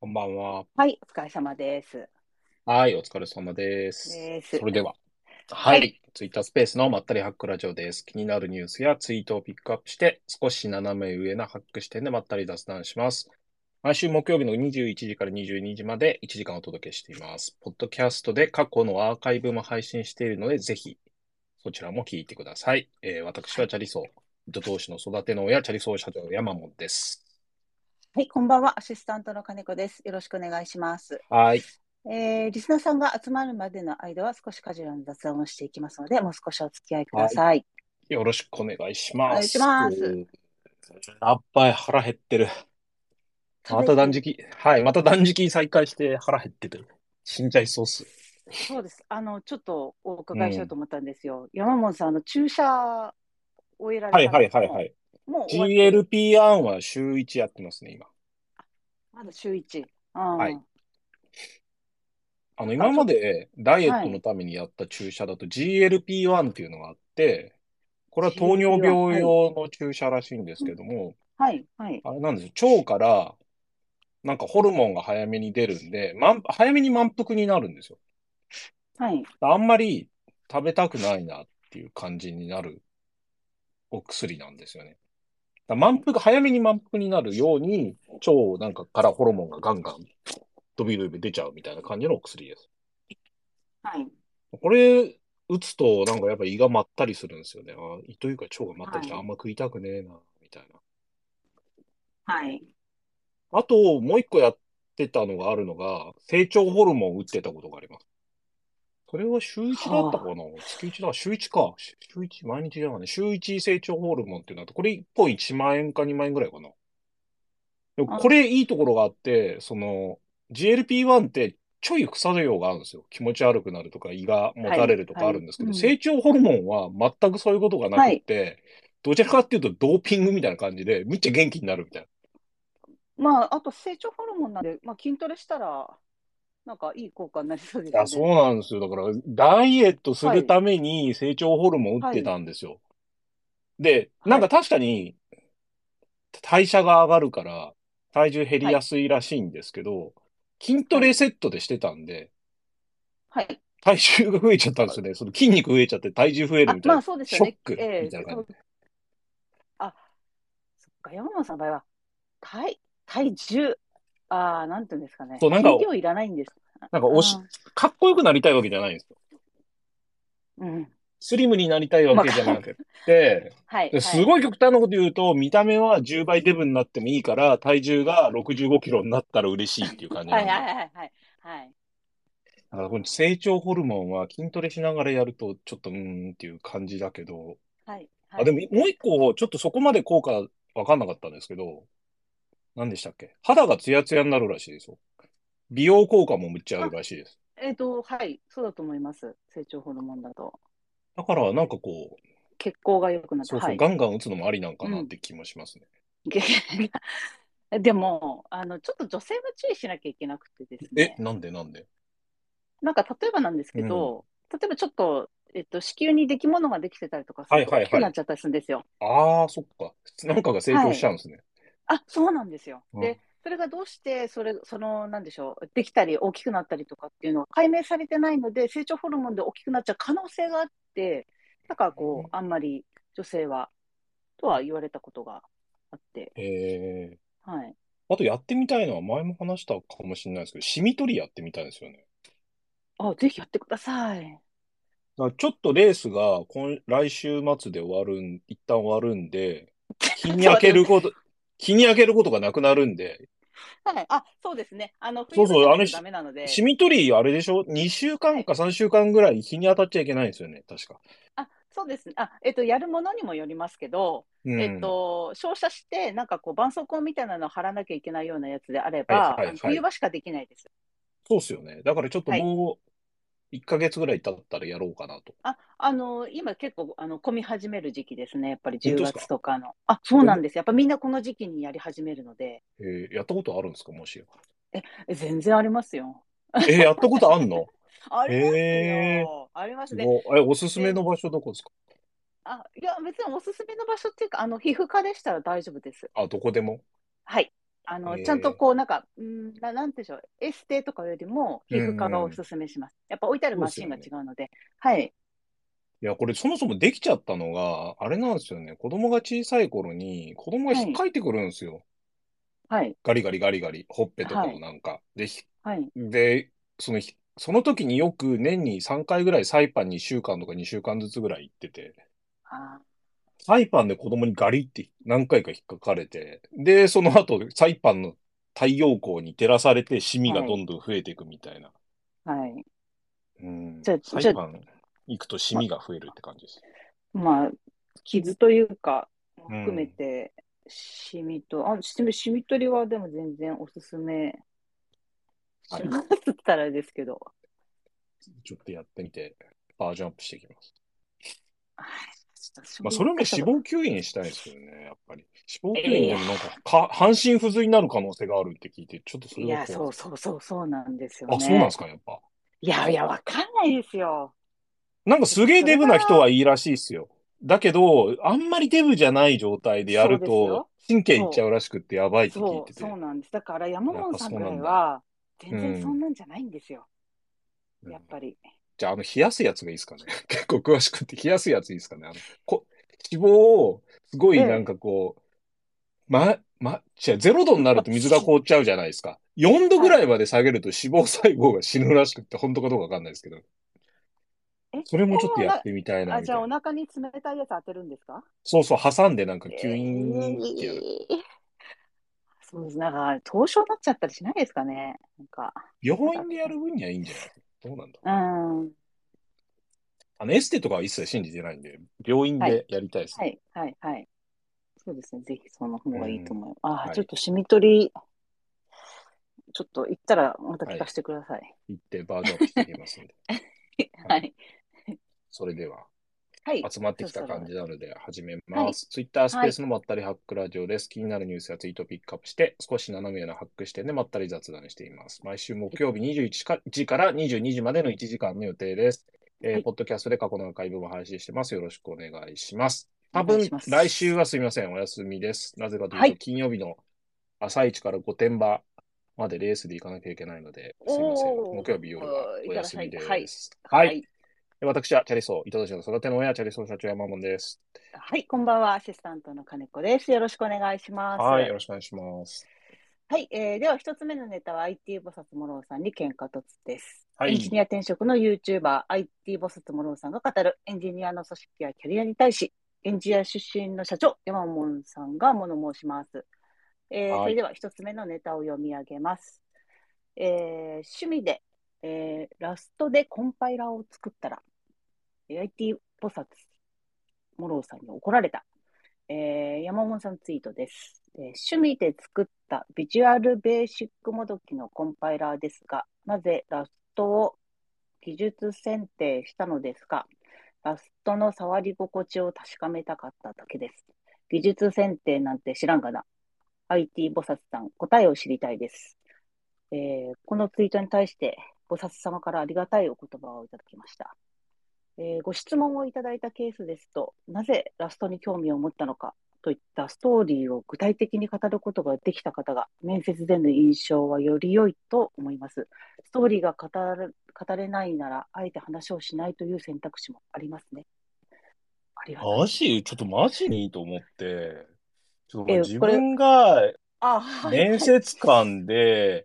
こんばんは。はい、お疲れ様です。はい、お疲れ様です。ですそれでは、ははいい、ツイッタースペースのまったりハックラジオです。気になるニュースやツイートをピックアップして、少し斜め上なハック視点でまったり雑談します。毎週木曜日の21時から22時まで1時間お届けしています。ポッドキャストで過去のアーカイブも配信しているので、ぜひそちらも聞いてください。えー私はチャリソー、糸通しの育ての親、チャリソー社長山本です。はい、こんばんは。アシスタントの金子です。よろしくお願いします。はい。えーリスナーさんが集まるまでの間は少しカジュアルな雑談をしていきますので、もう少しお付き合いください。よろしくお願いします。お願いします。やっぱり腹減ってる。また断食、はい、また断食再開して腹減ってて、死んじゃいそうっす。そうです。あの、ちょっとお伺いしようと思ったんですよ。山本さん、あの、注射を得らはいはいはいはい。もう終わってる GLP-1 は週1やってますね、今。まだ週1。うんはいあの、今までダイエットのためにやった注射だと GLP-1 っていうのがあって、これは糖尿病用の注射らしいんですけども、はい、はい。あれなんですよ、腸からなんかホルモンが早めに出るんで、満早めに満腹になるんですよ。はい。あんまり食べたくないなっていう感じになるお薬なんですよね。だ満腹、早めに満腹になるように、腸なんかからホルモンがガンガンドビドビ出ちゃうみたいな感じのお薬です。はい。これ、打つとなんかやっぱ胃がまったりするんですよね。あ胃というか腸がまったりしてはいあんま食いたくねえな、みたいな。はい。あと、もう一個やってたのがあるのが、成長ホルモンを打ってたことがあります。それは週1だったかな？月1だ。週1か。週1、毎日じゃないね。週1成長ホルモンっていうのあって、これ1本1万円か2万円ぐらいかな。でもあこれいいところがあって、その、GLP-1 ってちょい副作用があるんですよ。気持ち悪くなるとか、胃がもたれるとかあるんですけど、はいはい成長ホルモンは全くそういうことがなくって、どちらかっていうとドーピングみたいな感じで、むっちゃ元気になるみたいな。まあ、あと成長ホルモンなんで、まあ、筋トレしたら、なんかいい効果になりそうですよね。そうなんですよ。だから、ダイエットするために成長ホルモン打ってたんですよ。で、はいなんか確かに、代謝が上がるから、体重減りやすいらしいんですけど、筋トレセットでしてたんで、はい。体重が増えちゃったんですよね。その筋肉増えちゃって体重増えるみたいな。あまあそうですよねショックええみたいな感じ。あ、そっか、山本さんの場合は、体、体重、ああ、なんていうんですかね。そうなんかいらないんです。なんかおし、かっこよくなりたいわけじゃないんですよ。うん。うん。スリムになりたいわけじゃなくて、はい。ですごい極端なこと言うと、見た目は10倍デブになってもいいから、体重が65キロになったら嬉しいっていう感じなはい。はいはいはいはい。はい。だからこの成長ホルモンは筋トレしながらやると、ちょっとうーんっていう感じだけど、はい。あ、でももう一個、ちょっとそこまで効果わかんなかったんですけど、何でしたっけ？肌がツヤツヤになるらしいですよ。美容効果もむっちゃあるらしいです。えっ、と、はい。そうだと思います。成長ホルモンだと。だからなんかこう、血行が良くなって。そうそう、はい。ガンガン打つのもありなんかなって気もしますね。でも、あの、ちょっと女性は注意しなきゃいけなくてですえね、。なんでなんで？なんか例えばなんですけど、例えばちょっと、えっと、子宮に出来物ができてたりとかするとはいはいはい大きくなっちゃったりするんですよ。ああ、そっか。なんかが成長しちゃうんですね。あ、そうなんですよ。うんで、それがどうして、それ、その、なんでしょう、できたり大きくなったりとかっていうのは解明されてないので、成長ホルモンで大きくなっちゃう可能性があって、だからこう、あんまり女性は、とは言われたことがあって、へえ。はい。あとやってみたいのは前も話したかもしれないですけど、シミ取りやってみたいですよね。あ、ぜひやってください。ちょっとレースが今来週末で終わるん、一旦終わるんで、日に焼けること、日に焼けることがなくなるんで、はい。あ、そうですね。あの、そうそうあのダメなので、シミ取りあれでしょ ?2 週間か3週間ぐらい日に当たっちゃいけないんですよね、確か。あ、そうですね。あ、えっと、やるものにもよりますけど、うん。えっと、照射して、なんかこう、絆創膏みたいなのを貼らなきゃいけないようなやつであれば、はいはいはい冬場しかできないです。そうっすよね。だからちょっともう1ヶ月ぐらい経ったらやろうかなと。あ、あの、今結構、あの、混み始める時期ですね。やっぱり10本当ですか？月とかの。あ、そうなんです。やっぱみんなこの時期にやり始めるので、えーやったことあるんですか？もしや。え全然ありますよ。えーやったことあんの？ありますへよ。ありますね。え、おすすめの場所どこですか？あ、いや、別におすすめの場所っていうか、あの、皮膚科でしたら大丈夫です。あ、どこでも？はい。あの、ちゃんとこう、なんか、うんななんでしょう、エステとかよりも皮膚科がおすすめします。やっぱ置いてあるマシンが違うので。はい。いや、これそもそもできちゃったのが、あれなんですよね。子供が小さい頃に、子供が引っかいてくるんですよ。はい。ガリガリガリガリ、ほっぺとかはいをなんか。で、ひはい。で、そのひ、その時によく年に3回ぐらいサイパン2週間とか2週間ずつぐらい行ってて、あサイパンで子供にガリって何回か引っかかれて、で、その後、サイパンの太陽光に照らされてシミがどんどん増えていくみたいな。ーはい。うん。じゃサイパン行くとシミが増えるって感じです。まあ、傷というか、うん含めて、シミと、あ、シミ、シミ取りはでも全然おすすめはいしますったらですけど。ちょっとやってみて、バージョンアップしていきます。はいまあ、それも脂肪吸引したいですけどね、やっぱり。脂肪吸引でもなんか、か、半身不随になる可能性があるって聞いて、ちょっとそれいや、そうそうそう、そうなんですよね。あ、そうなんですか、やっぱ。いやいや、わかんないですよ。なんかすげえデブな人はいいらしいっすよ。だけど、あんまりデブじゃない状態でやるとよ、神経いっちゃうらしくってやばいって聞そ、いうてて。そうなんです。だから山本さんぐらいは、全うん然そんなんじゃないんですよ。うんやっぱり。じゃあ、あの、冷やすやつがいいですかね。結構詳しくて冷やすやついいですかね。あの、こ脂肪を、すごいなんかこう、ま、ま、違う、0度になると水が凍っちゃうじゃないですか。4度ぐらいまで下げると脂肪細胞が死ぬらしくって、本当かどうかわかんないですけど。えそれもちょっとやってみたいな、あ、じゃあお。腹に冷たいやつ当てるんですか？そうそう、挟んでなんかキュイーンってやる。えーそうです。なんか、凍傷になっちゃったりしないですかね？なんか。病院でやる分にはいいんじゃない？どうなんだうん。あの、エステとかは一切信じてないんで、病院でやりたいです。はい、はい、はい。そうですね。ぜひその方がいいと思います。あー、はいちょっとシミ取り、ちょっと行ったらまた聞かせてください。行ってバージョンしていきますんで。はい。それでは。はい。集まってきた感じなので始めます。ツイッタースペースのまったりハックラジオです。気になるニュースやツイートをピックアップして、少し斜めなハック視点でまったり雑談しています。毎週木曜日21時から22時までの1時間の予定です。えーはいポッドキャストで過去のアーカイブも配信してます。よろしくお願いします。多分来週はすみません。お休みです。なぜかというと、はい金曜日の朝一から御殿場までレースで行かなきゃいけないので、すみません。木曜日夜はお休みです。ははいい。。で私はチャリソー、糸年の育ての親、チャリソー社長山本です。はい。こんばんは。アシスタントの金子です。よろしくお願いします。はい、よろしくお願いします。はい、えーでは一つ目のネタは IT ボサツモローさんに喧嘩突です。はいエンジニア転職の YouTuber、IT ボサツモローさんが語るエンジニアの組織やキャリアに対し、エンジニア出身の社長、山門さんが物申します。えーはいそれでは一つ目のネタを読み上げます。えー趣味で、えーラストでコンパイラーを作ったら、えー IT ボサツモローさんに怒られた。えー山本さんツイートです、えー趣味で作ったビジュアルベーシックもどきのコンパイラーですが、なぜラストを技術選定したのですか？ラストの触り心地を確かめたかっただけです。技術選定なんて知らんがな。IT 菩薩さん、答えを知りたいです。えーこのツイートに対して、菩薩様からありがたいお言葉をいただきました。えーご質問をいただいたケースですと、なぜラストに興味を持ったのかといったストーリーを具体的に語ることができた方が、面接での印象はより良いと思います。ストーリーが語る語れないなら、あえて話をしないという選択肢もありますね。ありが。マジ？ちょっとマジにいいと思って、ちょっとえ自分が。面接官で、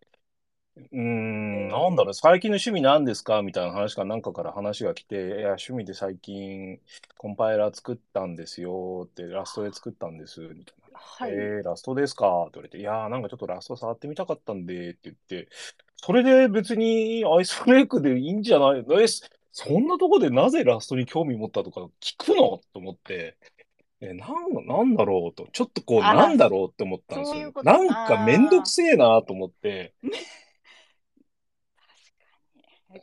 うー。ん、なんだろう、最近の趣味何ですか？みたいな話かなんかから話が来て、いや、趣味で最近コンパイラー作ったんですよって、ラストで作ったんです、みたいな。はい。えー、ラストですか？って言われて、いやー、なんかちょっとラスト触ってみたかったんで、って言って、それで別にアイスブレイクでいいんじゃない？え、そんなとこでなぜラストに興味持ったとか聞くの？と思って、え、なん、なんだろうと、ちょっとこう、なんだろうって思ったんですよ。なんかめんどくせえなと思って、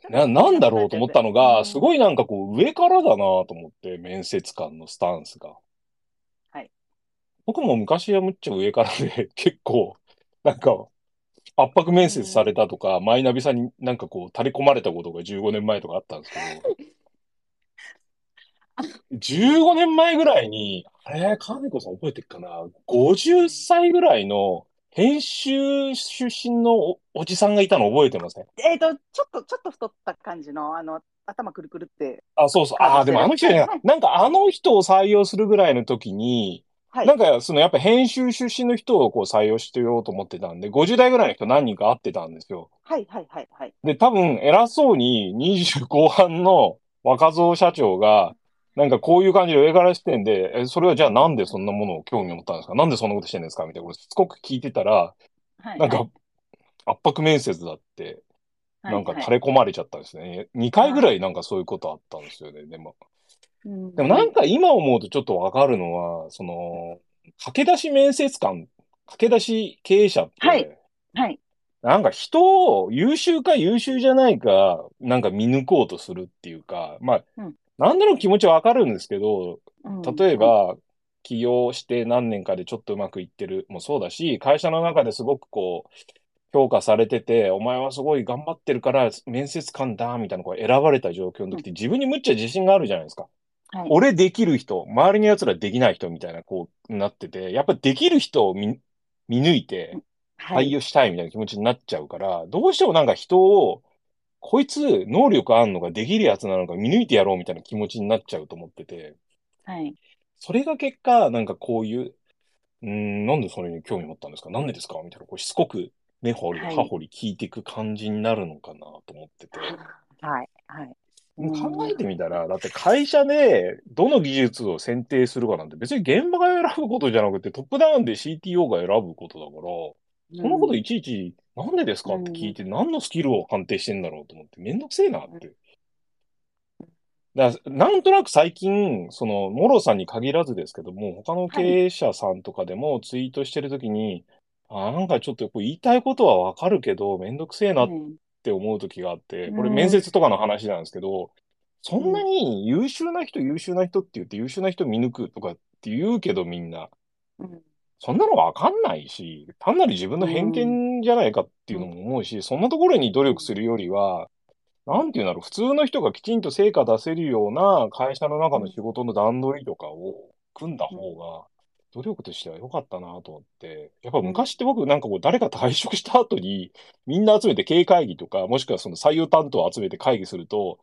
な、なんだろうと思ったのが、すごい。いなんかこう、上からだなと思って、面接官のスタンスが。はい。僕も昔はむっちゃ上からで、結構、なんか、圧迫面接されたとか、マイナビさんになんかこう、垂れ込まれたことが15年前とかあったんですけど、15年前ぐらいに、あれ、金子さん覚えてるかな ?50 歳ぐらいの編集出身のおおじさんがいたの覚えてません？えっ、と、ちょっと、ちょっと太った感じの、あの、頭くるくるって。あ、そうそう。ああ、でもあの人じゃないはいなんかあの人を採用するぐらいの時に、はい。なんかそのやっぱ編集出身の人をこう採用してようと思ってたんで、50代ぐらいの人何人か会ってたんですよ。はい、はい、はい、はい。で、多分偉そうに20後半の若造社長が、なんかこういう感じで上から視点で、え、それはじゃあなんでそんなものを興味を持ったんですか？なんでそんなことしてるんですか？みたいなことしつこく聞いてたら、はい、なんかはい、圧迫面接だって、はいなんかはい。垂れ込まれちゃったんですね。2回ぐらいなんかそういうことあったんですよね。でも、うん。でもなんか今思うとちょっとわかるのは、その、駆け出し面接官、駆け出し経営者って、はい。はい。なんか人を優秀か優秀じゃないか、なんか見抜こうとするっていうか、まあ、うんなんだろう気持ちはわかるんですけど、うん。例え、ば、起業して何年かでちょっとうまくいってるもそうだし、会社の中ですごくこう、評価されてて、お前はすごい頑張ってるから面接官だ、みたいなこう選ばれた状況の時って自分にむっちゃ自信があるじゃないですか。はい、俺できる人、周りの奴らできない人みたいなこうなってて、やっぱできる人を見見抜いてはい、採用したいみたいな気持ちになっちゃうから、どうしてもなんか人を、こいつ能力あんのかできるやつなのか見抜いてやろうみたいな気持ちになっちゃうと思ってて、はい。それが結果、なんかこういう、うーん、なんでそれに興味持ったんですか？なんでですか？みたいな、こうしつこく根掘りはい葉掘り聞いていく感じになるのかなと思ってて。はい、はい。考えてみたら、だって会社でどの技術を選定するかなんて別に現場が選ぶことじゃなくてトップダウンで CTO が選ぶことだから、そのこといちいちなんでですか？って聞いて何のスキルを判定してんだろうと思ってめんどくせえなって。だなんとなく最近、その、モロさんに限らずですけども、他の経営者さんとかでもツイートしてるときに、あなんかちょっとこう言いたいことはわかるけど、めんどくせえなって思う時があって、これうん面接とかの話なんですけど、そんなに優秀な人、優秀な人って言って優秀な人見抜くとかって言うけどみんな、うんそんなのわかんないし、単なる自分の偏見じゃないかっていうのも思うし、そんなところに努力するよりは、なんていうんだろう、普通の人がきちんと成果出せるような会社の中の仕事の段取りとかを組んだ方が、努力としては良かったなと思って、やっぱ昔って僕なんかこう誰か退職した後にみんな集めて経営会議とか、もしくはその採用担当を集めて会議すると、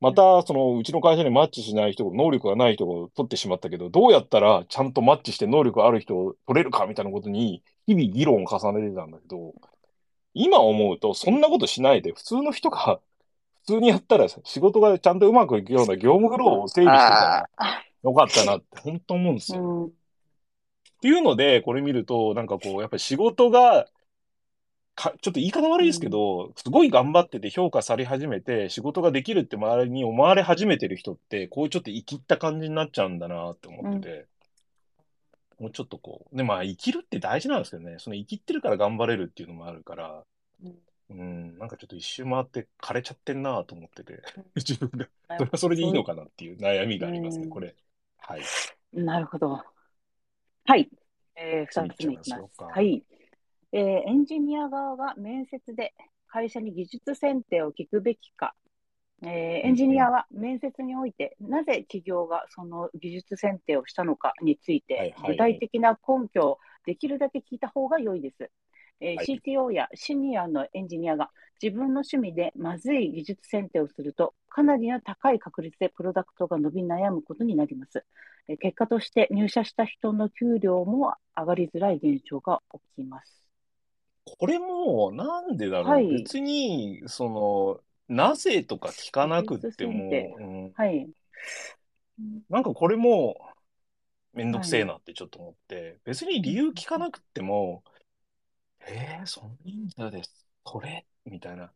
またそのうちの会社にマッチしない人、能力がない人を取ってしまったけど、どうやったらちゃんとマッチして能力ある人を取れるかみたいなことに日々議論を重ねてたんだけど、今思うとそんなことしないで普通の人が普通にやったら仕事がちゃんとうまくいくような業務フローを整備してたらあよかったなって本当思うんですーよ。うんっていうので、これ見ると、なんかこう、やっぱり仕事が、か、ちょっと言い方悪いですけど、すごい頑張ってて評価され始めて、仕事ができるって周りに思われ始めてる人って、こういうちょっと生きった感じになっちゃうんだなって思ってて、もうちょっとこう、で、まあ生きるって大事なんですけどね、その生きってるから頑張れるっていうのもあるから、うん。うん、なんかちょっと一周回って枯れちゃってんなと思ってて。うん、自分が、それはそれでいいのかなっていう悩みがありますね、うん。これ。はい。なるほど。はい。えー、次二つ目いきます。はい。えーエンジニア側が面接で会社に技術選定を聞くべきか。えーエンジニアは面接において、なぜ企業がその技術選定をしたのかについて、具体的な根拠をできるだけ聞いた方が良いです。えーはい CTO やシニアのエンジニアが自分の趣味でまずい技術選定をすると、かなりの高い確率でプロダクトが伸び悩むことになります。えー結果として入社した人の給料も上がりづらい現象が起きます。これも、なんでだろう、はい別に、その、なぜとか聞かなくってもうん、はい。なんかこれも、めんどくせえなってちょっと思って、別に理由聞かなくっても、えー、そん人数です。これ？みたいな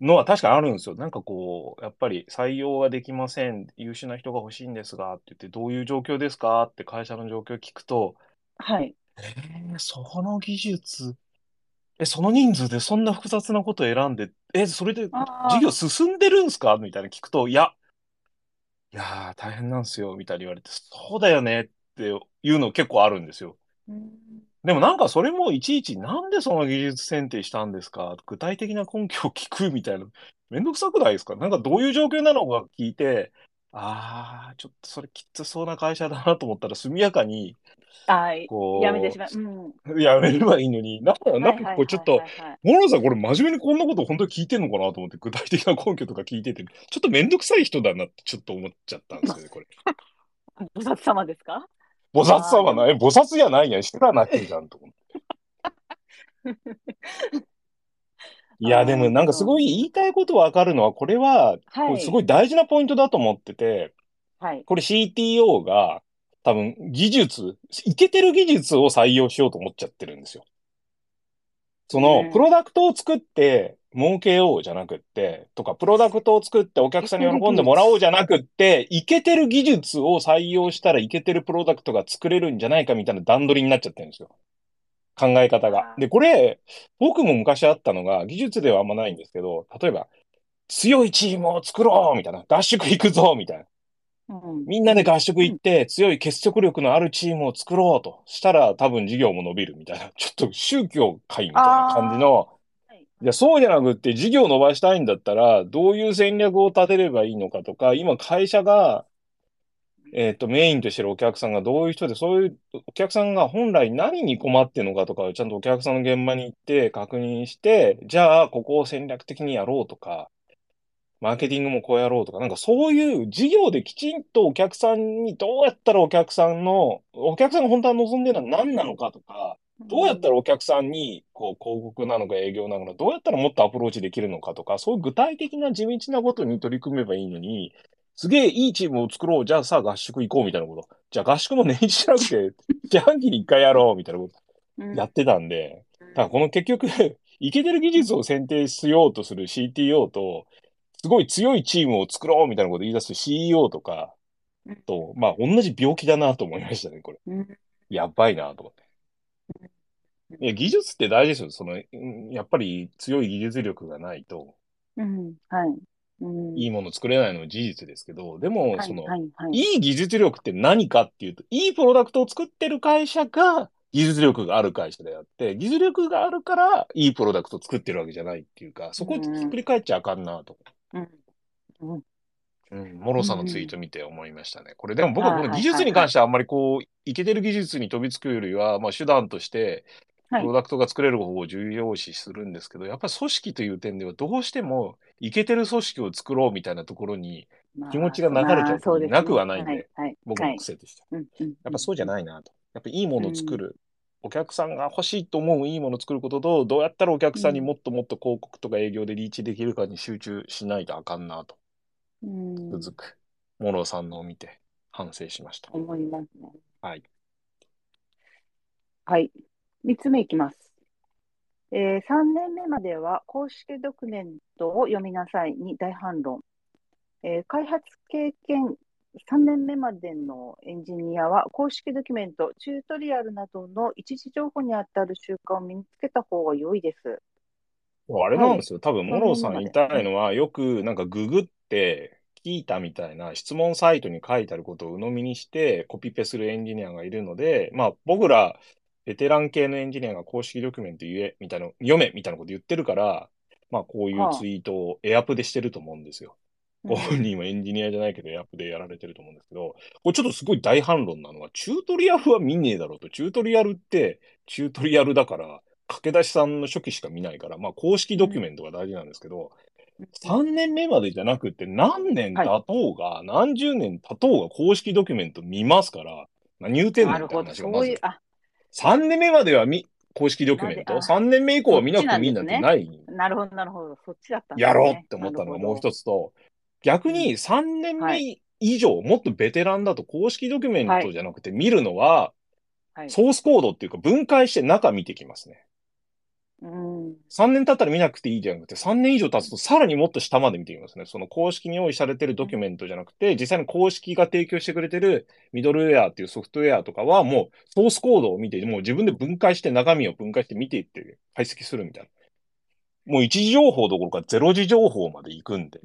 のは確かにあるんですよ。なんかこう、やっぱり採用ができません。優秀な人が欲しいんですが、って言って、どういう状況ですか？って会社の状況を聞くと、はい。えー、その技術、え、その人数でそんな複雑なことを選んで、え、それであー。授業進んでるんすか？みたいな聞くと、いや、いやー、大変なんすよ、みたいに言われて、そうだよねっていうの結構あるんですよ。うん。でもなんかそれもいちいちなんでその技術選定したんですか？具体的な根拠を聞くみたいな。めんどくさくないですか？なんかどういう状況なのか聞いて、ああ、ちょっとそれきつそうな会社だなと思ったら、速やかに、あーこう、やめてしまう。うん。やめればいいのに、なんか、なんかこうちょっとは、いはいはいモロさんこれ真面目にこんなこと本当に聞いてんのかなと思って、具体的な根拠とか聞いてて、ちょっとめんどくさい人だなってちょっと思っちゃったんですよね、これ。はい菩薩様ですか？菩薩様な、え、菩薩じゃないやん、知らないじゃん、と思って。いや、でもなんかすごい言いたいことわかるのは、これは、すごい大事なポイントだと思ってて、はい。これ CTO が多分技術、いけてる技術を採用しようと思っちゃってるんですよ。その、うんプロダクトを作って儲けようじゃなくって、とか、プロダクトを作ってお客さんに喜んでもらおうじゃなくって、いけてる技術を採用したらいけてるプロダクトが作れるんじゃないかみたいな段取りになっちゃってるんですよ。考え方が。で、これ、僕も昔あったのが、技術ではあんまないんですけど、例えば、強いチームを作ろうみたいな。合宿行くぞみたいな。うんみんなで合宿行って強い結束力のあるチームを作ろうとしたら多分事業も伸びるみたいな、ちょっと宗教会みたいな感じの、はいいや、そうじゃなくって事業を伸ばしたいんだったら、どういう戦略を立てればいいのかとか、今会社が、えっと、メインとしてるお客さんがどういう人で、そういうお客さんが本来何に困ってるのかとかをちゃんとお客さんの現場に行って確認して、じゃあ、ここを戦略的にやろうとか、マーケティングもこうやろうとか、なんかそういう事業できちんとお客さんにどうやったらお客さんの、お客さんが本当は望んでるのは何なのかとか、どうやったらお客さんに、こう、広告なのか営業なのか、どうやったらもっとアプローチできるのかとか、そういう具体的な地道なことに取り組めばいいのに、すげえいいチームを作ろう。じゃあさ、合宿行こうみたいなこと。じゃあ合宿も年一じゃなくて、四半期に一回やろうみたいなことうんやってたんで、だからこの結局、いけてる技術を選定しようとする CTO と、すごい強いチームを作ろうみたいなことを言い出す CEO とかと、まあ同じ病気だなと思いましたね、これ。うんやばいなと思って。いや、技術って大事ですよ。その、うんやっぱり強い技術力がないと、うんはい。うんいいもの作れないのは事実ですけど、でも、はいその、はいはい。いい技術力って何かっていうと、いいプロダクトを作ってる会社が技術力がある会社であって、技術力があるからいいプロダクトを作ってるわけじゃないっていうか、そこをひっくり返っちゃあかんなと。うんうんうん、モロさんのツイート見て思いましたね。これでも僕はこの技術に関してはあんまりこう、いけてる技術に飛びつくよりは、まあ手段として、はいプロダクトが作れる方を重要視するんですけど、やっぱり組織という点ではどうしても、いけてる組織を作ろうみたいなところにまあ気持ちが流れちゃうなくはないんではいはい僕のはい癖でした。やっぱそうじゃないなと。やっぱいいものを作る。お客さんが欲しいと思ういいものを作ることと、どうやったらお客さんにもっともっと広告とか営業でリーチできるかに集中しないとあかんなと、うん続く。モロさんのを見て反省しました。思いますね。はい。はい。三つ目いきます。えー、3年目までは公式ドキュメントを読みなさいに大反論。えー開発経験3年目までのエンジニアは公式ドキュメント、チュートリアルなどの一時情報にあたる習慣を身につけた方が良いです。あれなんですよ。多分、モロさん言いたはいいのは、よくなんかググって聞いたみたいな質問サイトに書いてあることを鵜呑みにしてコピペするエンジニアがいるので、まあ僕らベテラン系のエンジニアが公式ドキュメント言え、みたいな、読めみたいなこと言ってるから、まあこういうツイートをエアプでしてると思うんですよ。ご本人はエンジニアじゃないけどエアプでやられてると思うんですけど、これちょっとすごい大反論なのは、チュートリアルは見ねえだろうと。チュートリアルって、チュートリアルだから、駆け出しさんの初期しか見ないから、まあ公式ドキュメントが大事なんですけど、3年目までじゃなくて何年経とうが、何十年経とうが公式ドキュメント見ますから、何言うてんのって話がまず。、3年目までは見、公式ドキュメント？なんであ ?3 年目以降は見なくてもいいなんてない。なるほど、なるほど、そっちだったんねやろうって思ったのがもう一つと、逆に3年は目以上、もっとベテランだと公式ドキュメントじゃなくて見るのは、はい。ソースコードっていうか分解して中見てきますね。うん。3年経ったら見なくていいじゃなくて、3年以上経つとさらにもっと下まで見てきますね。その公式に用意されてるドキュメントじゃなくて、実際に公式が提供してくれてるミドルウェアっていうソフトウェアとかはもうソースコードを見て、もう自分で分解して中身を分解して見ていって解析するみたいな。もう一時情報どころかゼロ時情報まで行くんで。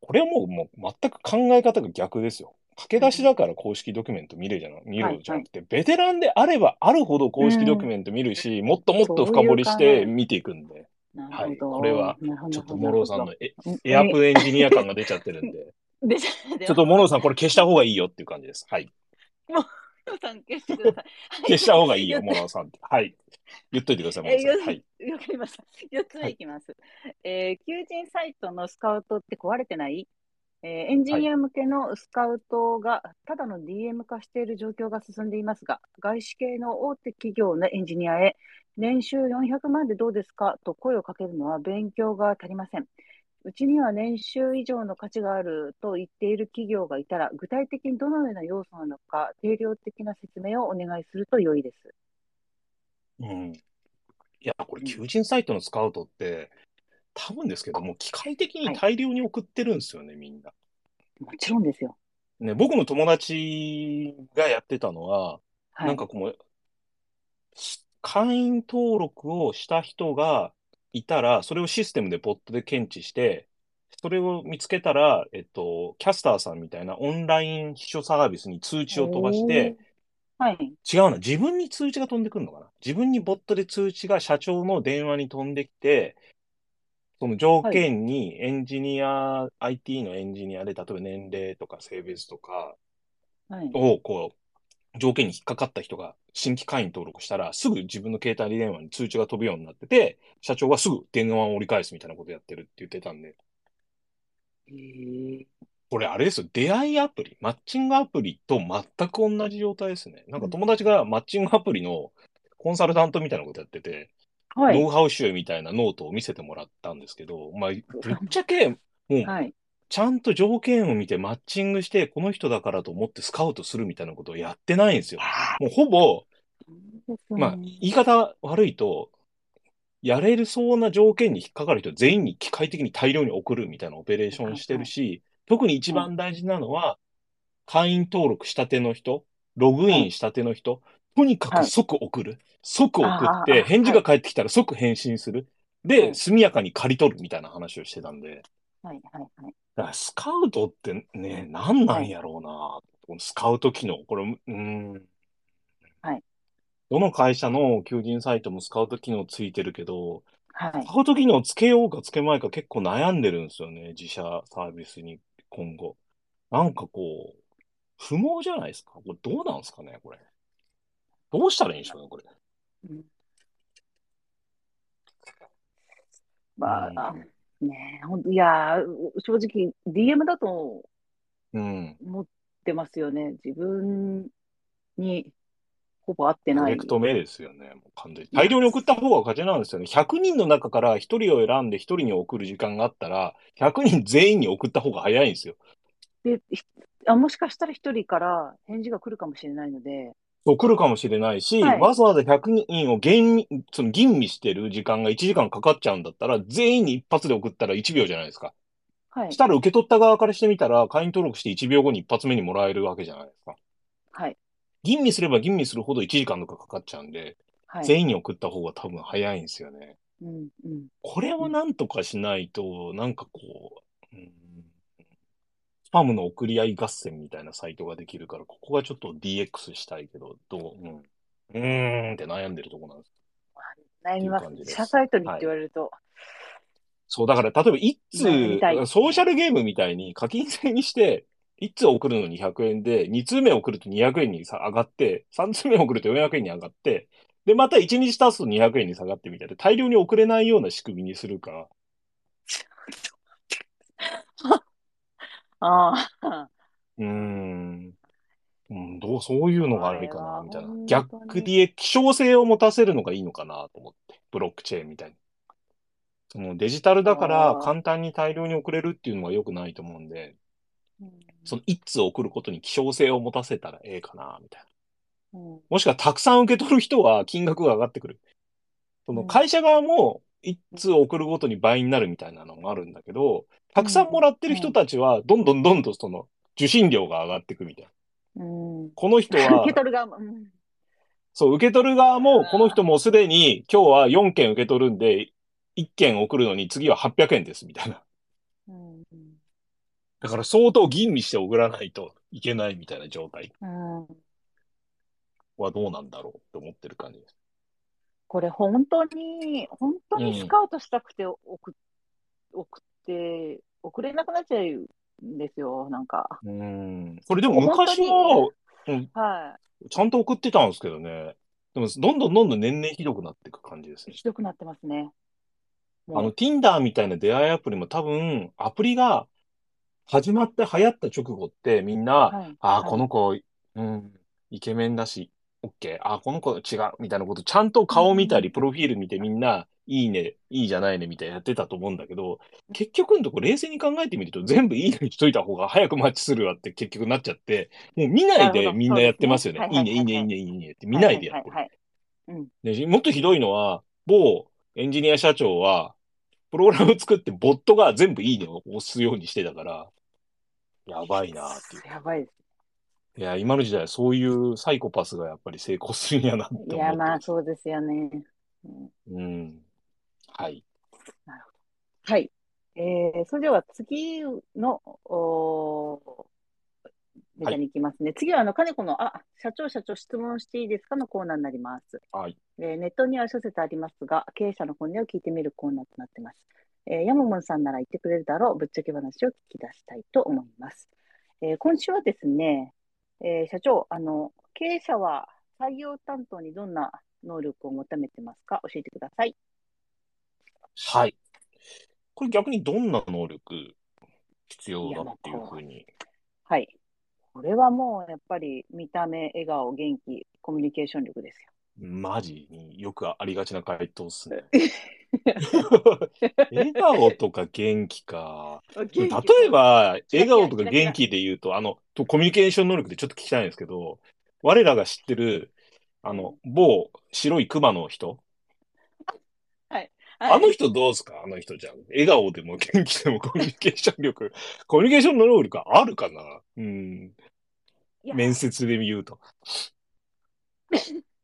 これはもうもう全く考え方が逆ですよ。駆け出しだから公式ドキュメント見るじゃな見るじゃなくて、ベテランであればあるほど公式ドキュメント見るし、もっともっと深掘りして見ていくんで。なるほど。はいこれはちょっとモローさんのエうんエアプエンジニア感が出ちゃってるんで。で、ちょっと、モノさん、これ消した方がいいよっていう感じです。はい。もう、さん消してください。消した方がいいよ、はいモノさんって。はい。言っといてください、モえー、ノさん。はい。よわかりました。4つ目いきます。えー求人サイトのスカウトって壊れてない？えーエンジニア向けのスカウトがただの DM 化している状況が進んでいますが、外資系の大手企業のエンジニアへ年収400万でどうですかと声をかけるのは勉強が足りません。うちには年収以上の価値があると言っている企業がいたら、具体的にどのような要素なのか、定量的な説明をお願いすると良いです。うん。いや、これ、求人サイトのスカウトって、多分ですけども、機械的に大量に送ってるんですよね、みんな。もちろんですよ。ね、僕の友達がやってたのは、はい。なんかこう、し会員登録をした人がいたら、それをシステムでボットで検知して、それを見つけたら、えっと、キャスターさんみたいなオンライン秘書サービスに通知を飛ばして、はい。違うな、自分に通知が飛んでくるのかな自分にボットで通知が社長の電話に飛んできて、その条件にエンジニア、IT のエンジニアで、例えば年齢とか性別とかはい。を、こう、条件に引っかかった人が新規会員登録したら、すぐ自分の携帯電話に通知が飛ぶようになってて、社長がすぐ電話を折り返すみたいなことやってるって言ってたんで、へーこれあれですよ、出会いアプリ、マッチングアプリと全く同じ状態ですね。なんか友達がマッチングアプリのコンサルタントみたいなことやってて、はい。ノウハウ集みたいなノートを見せてもらったんですけど、まあ、ぶっちゃけ、もう、はい。ちゃんと条件を見てマッチングして、この人だからと思ってスカウトするみたいなことをやってないんですよ。もうほぼ、まあ、言い方悪いと、やれそうな条件に引っかかる人全員に機械的に大量に送るみたいなオペレーションしてるし、特に一番大事なのは、会員登録したての人、ログインしたての人、とにかく即送る。即送っあて、あ返事が返ってきたら即返信する。はで、い速やかに刈り取るみたいな話をしてたんで、はい、はい、はい。だからスカウトってね、何なんやろうな、このスカウト機能。これ、うーん。はい。どの会社の求人サイトもスカウト機能ついてるけど、はいス。カウト機能つけようかつけまいか結構悩んでるんですよね、自社サービスに今後。なんかこう、不毛じゃないですか？これどうなんですかね、これ。どうしたらいいんでしょうね、これ。うんまあ、うんねえ、ほんといやー、正直、DM だとうん。思ってますよね。自分にほぼ合ってない。ダイレクト目ですよね、もう完全に。大量に送った方が勝ちなんですよね。100人の中から1人を選んで1人に送る時間があったら、100人全員に送った方が早いんですよ。でひあもしかしたら一人から返事が来るかもしれないので、そう来るかもしれないし、はいわざわざ100人を厳密その吟味してる時間が1時間かかっちゃうんだったら、全員に一発で送ったら1秒じゃないですか。はいし。たら受け取った側からしてみたら、会員登録して1秒後に一発目にもらえるわけじゃないですか。はい。吟味すれば吟味するほど1時間とかかかっちゃうんで、はい。全員に送った方が多分早いんですよね。うん、うん。これをなんとかしないと、なんかこう、うん、スパムの送り合い合戦みたいなサイトができるから、ここがちょっと DX したいけど、どう、うん、うーんって悩んでるとこなんです。悩みますす。社サイトにって言われると、そう、だから例えば一通、ソーシャルゲームみたいに課金制にして、一通送るのに100円で、二通目送ると200円にさ上がって、三通目送ると400円に上がって、で、また1日経つと200円に下がってみたいな、大量に送れないような仕組みにするか、ああ、うーん。うん、どう、そういうのがあるかな、みたいな逆で、希少性を持たせるのがいいのかなと思って。ブロックチェーンみたいに。そのデジタルだから簡単に大量に送れるっていうのは良くないと思うんで、うんその一通送ることに希少性を持たせたらええかな、みたいな。うんもしくはたくさん受け取る人は金額が上がってくる。その会社側も一通送るごとに倍になるみたいなのもあるんだけど、たくさんもらってる人たちはどんどんどんどんその受信料が上がっていくみたいな。うん。この人は 受け、取る側も、うんそう、受け取る側も、この人もすでに今日は4件受け取るんで、1件送るのに次は800円ですみたいな。うんだから相当吟味して送らないといけないみたいな状態うんはどうなんだろうって思ってる感じです。これ本当に、本当にスカウトしたくて送っ送って、送れなくなっちゃうんですよ、なんか。うん。これでも昔は、うんはちゃんと送ってたんですけどね。でも、どんどんどんどん年々ひどくなっていく感じですい。ね。ひどくなってますね。あの、Tinder みたいな出会いアプリも多分、アプリが始まって流行った直後ってみんな、はいああ、はいこの子、うん、イケメンだし、OK。ああ、この子違う、みたいなこと、ちゃんと顔見たり、うんプロフィール見てみんな、いいね、いいじゃないね、みたいなやってたと思うんだけど、結局のとこ冷静に考えてみると、全部いいねにしといた方が早くマッチするわって結局なっちゃって、もう見ないでみんなやってますよね。いいね、いいね、いいね、いいねって見ないでやってる。もっとひどいのは、某エンジニア社長は、プログラム作ってボットが全部いいねを押すようにしてたから、やばいなっていう。やばいです。いや、今の時代はそういうサイコパスがやっぱり成功するんやなっていや、まあそうですよね。うんうん。はい。はい。えー、それでは次の、おーネタに行きますね。次は、あの、金子の、あ、社長、社長、質問していいですかのコーナーになります。はい。えーネットには諸説ありますが、経営者の本音を聞いてみるコーナーとなっています。えー、ヤモモンさんなら言ってくれるだろう、ぶっちゃけ話を聞き出したいと思います。えー今週はですね、えー社長、あの、経営者は採用担当にどんな能力を求めてますか？教えてください。はい。これ逆にどんな能力必要だっていうふうに。はい。これはもうやっぱり見た目、笑顔、元気、コミュニケーション力ですマジによくありがちな回答っすね。よ。笑顔とか元気か。元例気えば、笑顔とか元気で言うと、あの、とコミュニケーション能力でちょっと聞きたいんですけど、我らが知ってる、あの、某白い熊の人、はいあの人どうですか？あの人じゃん。笑顔でも元気でもコミュニケーション力、コミュニケーションの能力あるかな？うん。面接で言うと。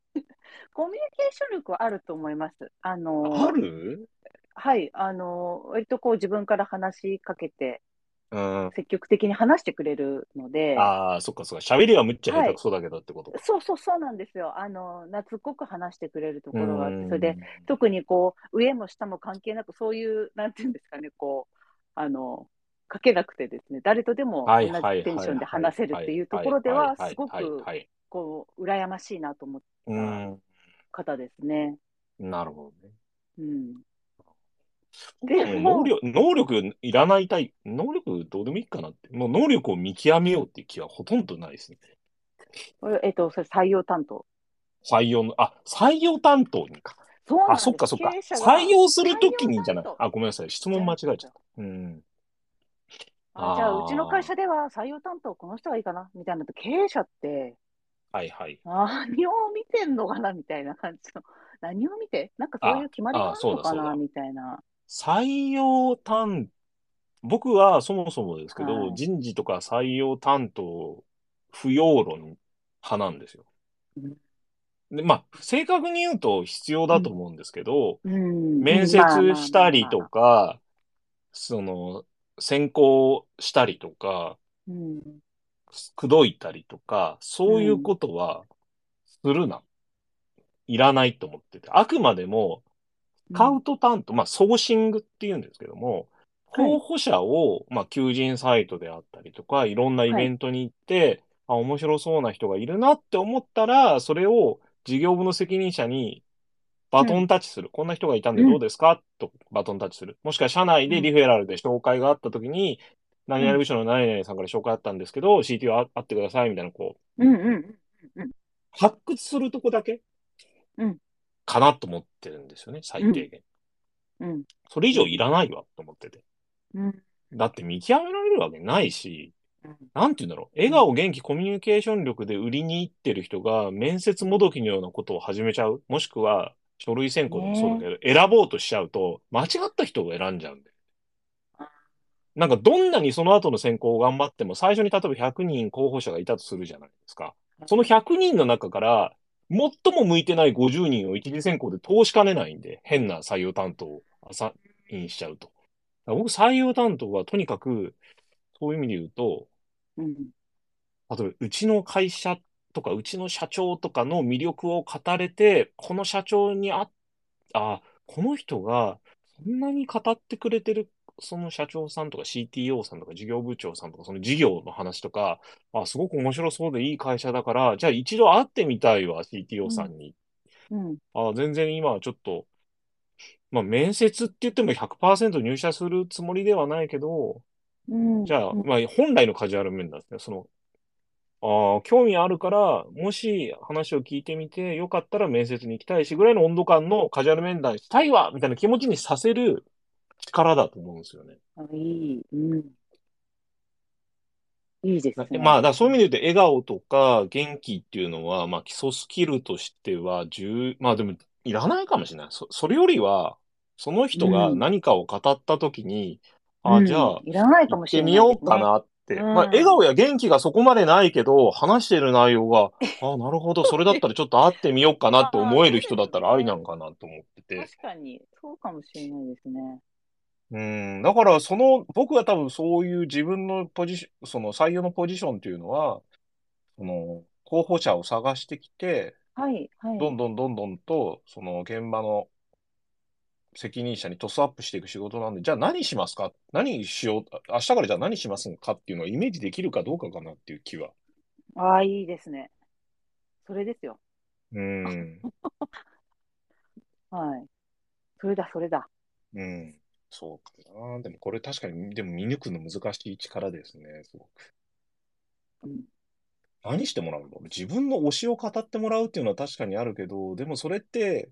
コミュニケーション力はあると思います。あの、ある？はい、あの、割とこう自分から話しかけて、うん。積極的に話してくれるので、ああ、そっかそっか。喋りはむっちゃ下手くそだけどってことか。そうそうそうなんですよ。あの、懐っこく話してくれるところがあって、うんそれで、特にこう、上も下も関係なく、そういう、なんていうんですかね、こう、あの、かけなくてですね、誰とでも同じはいはいテンションで話せるっていうところでは、すごはいはいく、はい。こう、羨ましいなと思っうん。た方ですね。なるほどね。うん。僕はもう能力、能力いらないタイプ、能力どうでもいいかなって。もう能力を見極めようっていう気はほとんどないですね。えっと、それ採用担当。採用の、あ、採用担当にか。あ、そうなんですそっかそっか採用するときにじゃないあ、ごめんなさい。質問間違えちゃった。うん。あじゃあ、うちの会社では採用担当この人がいいかなみたいなと、経営者ってはいはい。何を見てんのかなみたいな感じの。何を見て？なんかそういう決まりがあるのかなみたいな。採用担、僕はそもそもですけど、はい人事とか採用担当不要論派なんですよ。うんで、まあ、正確に言うと必要だと思うんですけど、うん面接したりとか、その、選考したりとか、うん口説いたりとか、そういうことはするな。いらないと思ってて。あくまでも、スカウト担当、まあ、ソーシングって言うんですけども、はい候補者を、まあ、求人サイトであったりとか、いろんなイベントに行って、あ、面白そうな人がいるなって思ったら、それを事業部の責任者にバトンタッチする。こんな人がいたんでどうですか、とバトンタッチする。もしくは社内でリフェラルで紹介があった時に、何々部署の何々さんから紹介あったんですけど、CTO あ会ってくださいみたいな、こう、うんうん発掘するとこだけうんかなと思ってるんですよね、最低限。うんそれ以上いらないわと思ってて。うんだって見極められるわけないし、うんなんて言うんだろう。笑顔、元気、コミュニケーション力で売りに行ってる人が面接もどきのようなことを始めちゃう。もしくは書類選考でもそうだけど、選ぼうとしちゃうと、間違った人を選んじゃうんだよ。なんかどんなにその後の選考を頑張っても、最初に例えば100人候補者がいたとするじゃないですか。その100人の中から、最も向いてない50人を一次選考で通しかねないんで、変な採用担当をアサインしちゃうと。僕、採用担当はとにかく、そういう意味で言うと、うん例えば、うちの会社とか、うちの社長とかの魅力を語れて、この社長にあ、あ、この人がそんなに語ってくれてる、その社長さんとか CTO さんとか事業部長さんとか、その事業の話とか、あ、すごく面白そうでいい会社だから、じゃあ一度会ってみたいわ、CTO さんに。うん。あ、全然今はちょっと、まあ面接って言っても100%入社するつもりではないけど、うん。じゃあ、うんまあ本来のカジュアル面なんですね。その、ああ、興味あるから、もし話を聞いてみて、よかったら面接に行きたいし、ぐらいの温度感のカジュアル面談したいわみたいな気持ちにさせる力だと思うんですよね。あいい。うん。いいですね。まあ、だそういう意味で言うと、笑顔とか元気っていうのは、まあ基礎スキルとしては重、まあでも、いらないかもしれない。そ、それよりは、その人が何かを語ったときに、あ、うんじゃあ、いらないか行っもしれないてみようか。なって。うんまあ、笑顔や元気がそこまでないけど、話してる内容が、あ、なるほど、それだったらちょっと会ってみようかなって思える人だったらありなのかなと思ってて。確かに、そうかもしれないですね。うん、だから、その、僕は多分そういう自分のポジション、その採用のポジションっていうのは、その、候補者を探してきて、はい、はい。どんどんどんどんと、その現場の責任者にトスアップしていく仕事なんで、じゃあ何しますか？何しよう、明日からじゃあ何しますかっていうのをイメージできるかどうかかなっていう気は。ああ、いいですね。それですよ。うん。はい。それだ、それだ。うん。そうかな。でもこれ確かに、でも見抜くの難しい力ですね、すごく。うん。何してもらうんだろう自分の推しを語ってもらうっていうのは確かにあるけど、でもそれって、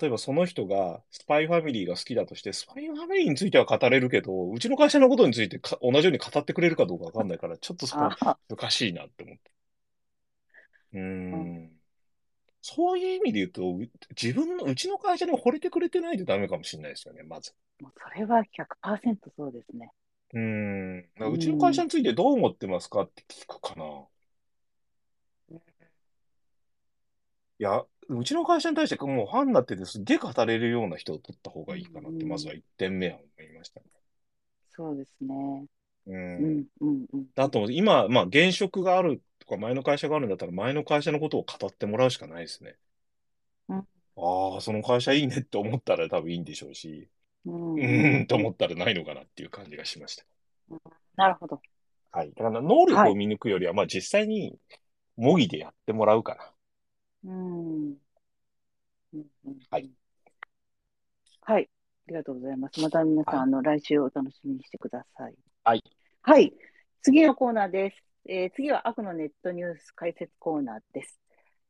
例えばその人がスパイファミリーが好きだとして、スパイファミリーについては語れるけど、うちの会社のことについてか同じように語ってくれるかどうかわかんないから、ちょっとそこ難しいなって思って。うーん。そういう意味で言うと、う自分の、うちの会社に惚れてくれてないとダメかもしれないですよね、まず。もうそれは100%そうですね。うーん。うちの会社についてどう思ってますかって聞くかな。いや、うちの会社に対してもうファンになっててすっげえ語れるような人を取った方がいいかなって、うんまずは1点目は思いましたね。そうですね。う。うんん、うん、うん。あと、今、まあ、現職があるとか、前の会社があるんだったら、前の会社のことを語ってもらうしかないですね。うんああ、その会社いいねって思ったら多分いいんでしょうし、うんうーんと思ったらないのかなっていう感じがしました。なるほど。はい。だから、能力を見抜くよりは、まあ、実際に模擬でやってもらうかな。うん。うんうんはい。はい。ありがとうございます。また皆さん、はいあの、来週お楽しみにしてください。はい。はい。次のコーナーです。えー次は悪のネットニュース解説コーナーです。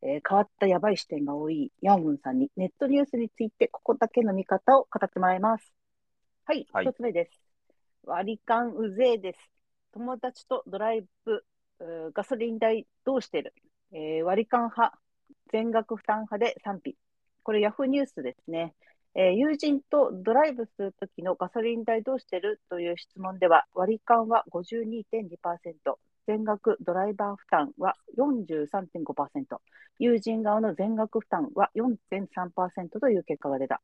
えー変わったやばい視点が多いヤンウンさんにネットニュースについてここだけの見方を語ってもらいます。はい。はい一つ目です。割り勘うぜえです。友達とドライブ、ガソリン代どうしてる、えー割り勘派、全額負担派で賛否。これヤフーニュースですね。えー友人とドライブするときのガソリン代どうしてる？という質問では、割り勘は52.2%、全額ドライバー負担は43.5%、友人側の全額負担は4.3%という結果が出た。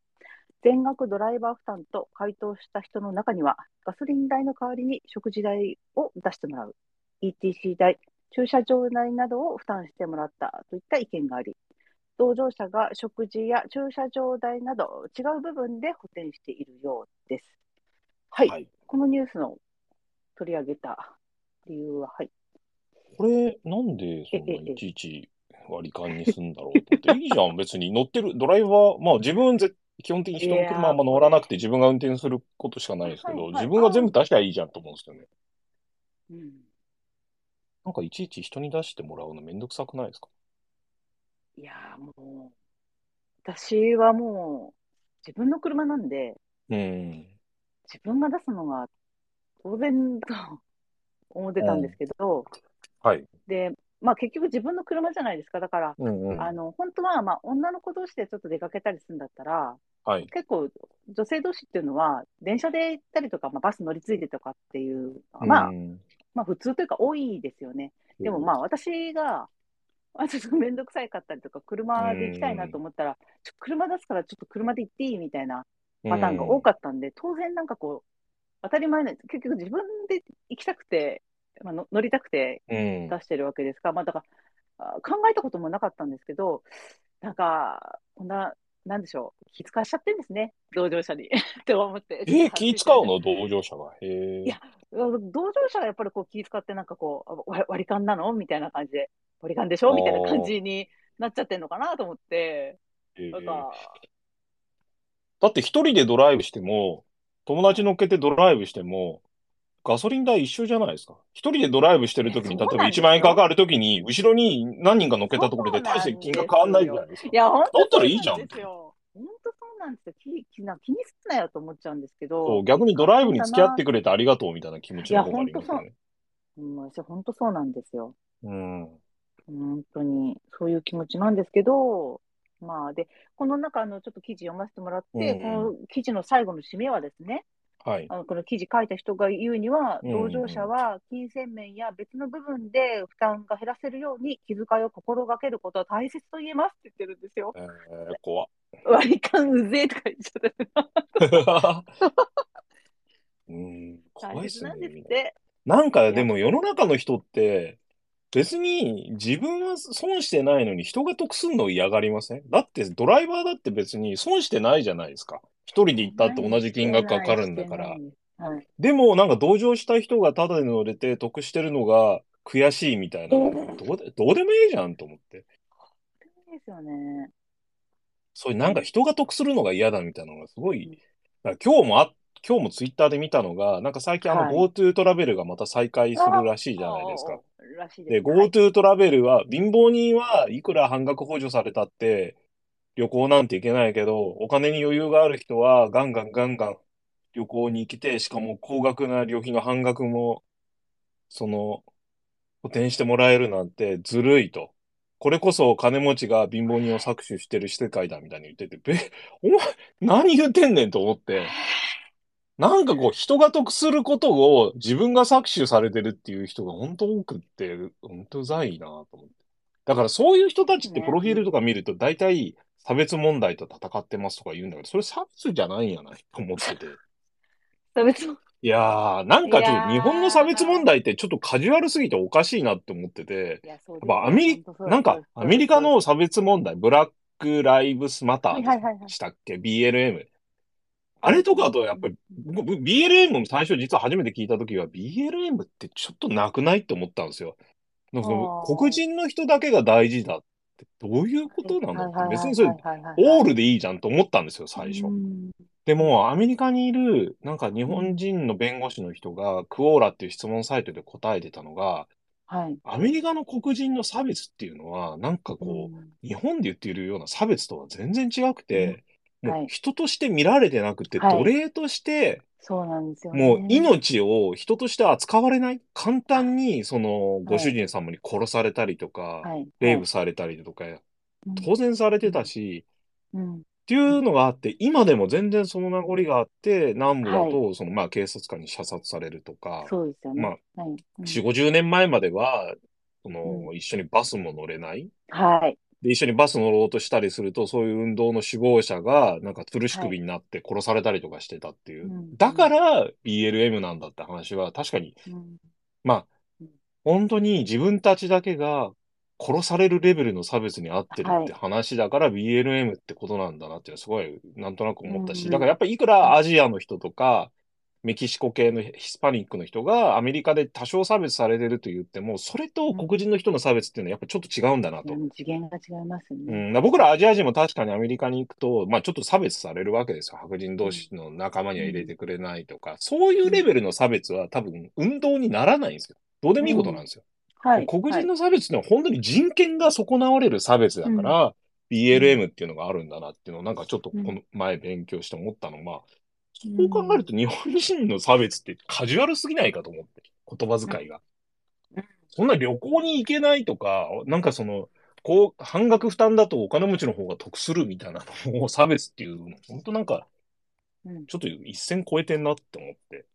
全額ドライバー負担と回答した人の中には、ガソリン代の代わりに食事代を出してもらう、ETC 代、駐車場代などを負担してもらったといった意見があり、同乗者が食事や駐車場代など違う部分で補填しているようです。はい、はい。このニュースの取り上げた理由は、はい。これ、なんでそんないちいち割り勘にすんだろうと思って。いいじゃん、別に乗ってる、ドライバー、まあ自分ぜ、基本的に人の車あんま乗らなくて自分が運転することしかないですけど、はいはい自分が全部出しゃいいじゃんと思うんですよね。うん、なんかいちいち人に出してもらうのめんどくさくないですか？いやーもう、私はもう自分の車なんで、うん。自分が出すのが当然だと思ってたんですけど、はい。で、まあ結局自分の車じゃないですか。だから、うんうん。あの、本当は、まあ女の子同士でちょっと出かけたりするんだったら、はい。結構女性同士っていうのは、電車で行ったりとか、まあ、バス乗り継いでとかっていうまあ、うんまあ普通というか多いですよね。でもまあ私が、まあ、ちょっとめんどくさいかったりとか、車で行きたいなと思ったら、ちょ車出すからちょっと車で行っていいみたいなパターンが多かったんで、当然なんかこう、当たり前なんです。結局自分で行きたくて、まあ、の乗りたくてうん。出してるわけですから、まあだから、あ考えたこともなかったんですけど、なんか、こんな、なんでしょう、気遣わしちゃってるんですね、同乗者に。って思って。えー気使うの？同乗者が。へえ。いや同乗者がやっぱりこう気遣ってなんかこう、あ割割り勘なの？みたいな感じで、割り勘でしょ？みたいな感じになっちゃってんのかなと思って、なんか、だって一人でドライブしても、友達乗っけてドライブしても、ガソリン代一緒じゃないですか。一人でドライブしてるときに、例えば1いやそうなんですよ万円かかるときに、後ろに何人か乗っけたところで大して金額変わんないじゃないですかい。や、本当だったらいいじゃん。本当そうなんですよ。気気な気にすんなよと思っちゃうんですけそどう、逆にドライブに付き合ってくれてありがとうみたいな気持ちの方がありますよね。うん、私本当そうなんですよ。うん。本当に、そういう気持ちなんですけど、まあ、で、この中のちょっと記事読ませてもらって、うんうんこの記事の最後の締めはですね、はい。あのこの記事書いた人が言うには、同乗者は金銭面や別の部分で負担が減らせるように気遣いを心がけることは大切と言えますって言ってるんですよ。えー、怖っ。割り勘うぜえとか言っちゃって、うん、怖大いっすね切なん。ですって。なんかでも世の中の人って、別に自分は損してないのに人が得すんの嫌がりません？だってドライバーだって別に損してないじゃないですか。一人で行ったって同じ金額かかるんだから。はい。でもなんか同乗した人がタダで乗れて得してるのが悔しいみたいな。どうで、どうでもいいじゃんと思って。ですよね。そういうなんか人が得するのが嫌だみたいなのがすごい。今日もあ、今日もツイッターで見たのが、なんか最近あのはい GoTo トラベルがまた再開するらしいじゃないですか。はい GoTo トラベルは、貧乏人はいくら半額補助されたって、旅行なんて行けないけど、お金に余裕がある人は、ガンガンガンガン旅行に行けて、しかも高額な旅費の半額も、その、補填してもらえるなんてずるいと。これこそ金持ちが貧乏人を搾取してる世界だみたいに言ってて、べ、お前、何言ってんねんと思って。なんかこう、人が得することを自分が搾取されてるっていう人が本当多くって、本当うざいなと思って。だからそういう人たちってねプロフィールとか見ると大体差別問題と戦ってますとか言うんだけど、それ差別じゃないんやないと思ってて。差別もいやー、なんかちょっと日本の差別問題ってちょっとカジュアルすぎておかしいなって思ってて、いや、やっぱアメリ本当そうなんかアメリカの差別問題、ブラックライブスマタはいはいはいはいーでしたっけ ?BLM。あれとかとやっぱり、僕 BLM も最初実は初めて聞いたときは BLM ってちょっとなくないって思ったんですよ。なんか黒人の人だけが大事だってどういうことなの？って別にそれオオールでいいじゃんと思ったんですよ、最初。うんでも、アメリカにいる、なんか日本人の弁護士の人が、クオーラっていう質問サイトで答えてたのが、はい。アメリカの黒人の差別っていうのは、なんかこう、日本で言っているような差別とは全然違くて、もう人として見られてなくて、はい奴隷として、そうなんですよね。もう命を人として扱われない。簡単に、その、ご主人様に殺されたりとか、はい。レイプされたりとか、うん当然されてたし、うん。っていうのがあって、今でも全然その名残があって、南部だと、その、まあ、警察官に射殺されるとか、そうですよね。まあ、はい。うん4、50年前までは、その、う一緒にバスも乗れない。はい。で、一緒にバス乗ろうとしたりすると、そういう運動の首謀者が、なんか、吊るし首になって殺されたりとかしてたっていう。うん。だから、BLM なんだって話は、確かに、うん。まあうん、本当に自分たちだけが殺されるレベルの差別に合ってるって話だから BLM ってことなんだなってすごいなんとなく思ったし、うんだからやっぱりいくらアジアの人とか、メキシコ系のヒスパニックの人がアメリカで多少差別されてると言っても、それと黒人の人の差別っていうのはやっぱちょっと違うんだなと。うん次元が違いますようね。ん、僕らアジア人も確かにアメリカに行くと、まあちょっと差別されるわけですよ。白人同士の仲間には入れてくれないとか、そういうレベルの差別は多分運動にならないんですよ。どうでもいいことなんですよ。はい。黒人の差別ってのは本当に人権が損なわれる差別だから、BLM っていうのがあるんだなっていうのをなんかちょっとこの前勉強して思ったのが、そう考えると日本人の差別ってカジュアルすぎないかと思って、言葉遣いがうん。そんな旅行に行けないとか、なんかその、こう、半額負担だとお金持ちの方が得するみたいなのを差別っていうの、本当なんか、うんちょっと一線超えてんなって思って。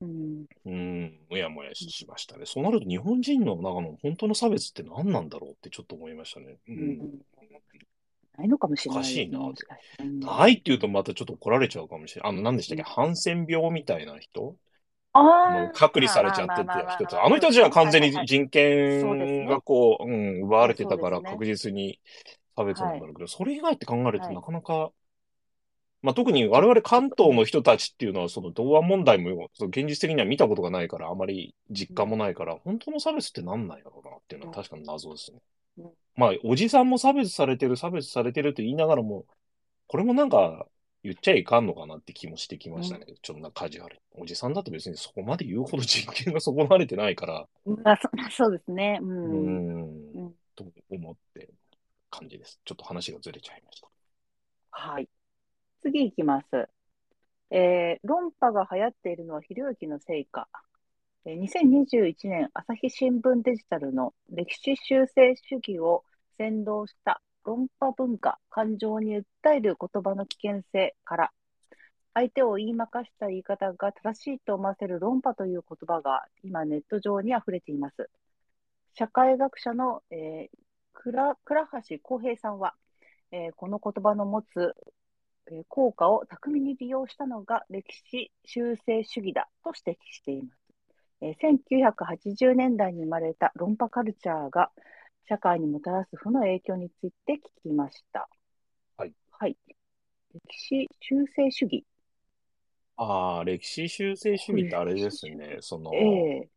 うんうん、もやもやしましたね。そうなると日本人の中の本当の差別って何なんだろうってちょっと思いましたね。ううんんないのかもしれない。おかしいな。ないって言うとまたちょっと怒られちゃうかもしれない。あの、何でしたっけ、ハンセン病みたいな人？あ隔離されちゃってまあまあまあまあ。た人たち。あの人たちは完全に人権がこう、うん、奪われてたから確実に差別なんだろうけど、それ以外って考えるとはい。なかなか、まあ、特に我々関東の人たちっていうのは、その同和問題も、その現実的には見たことがないから、あまり実感もないから、本当の差別ってなんなんやろうなっていうのは確かに謎ですね。うん。まあ、おじさんも差別されてる、差別されてると言いながらも、これもなんか、言っちゃいかんのかなって気もしてきましたね。ちょっとなカジュアルに。おじさんだと別にそこまで言うほど人権が損なわれてないから、まあ、そそうですね。う。んうんと思って感じです。ちょっと話がずれちゃいました。はい。次いきます。えー論破が流行っているのはひろゆきのせいか。2021年朝日新聞デジタルの歴史修正主義を先導した論破文化、感情に訴える言葉の危険性から、相手を言いまかした言い方が正しいと思わせる論破という言葉が今ネット上に溢れています。社会学者の、えー倉倉橋浩平さんは、えーこの言葉の持つえ効果を巧みに利用したのが歴史修正主義だと指摘しています。えー1980年代に生まれた論破カルチャーが社会にもたらす負の影響について聞きました。はい。はい。歴史修正主義。ああ、歴史修正主義ってあれですね。その、ええ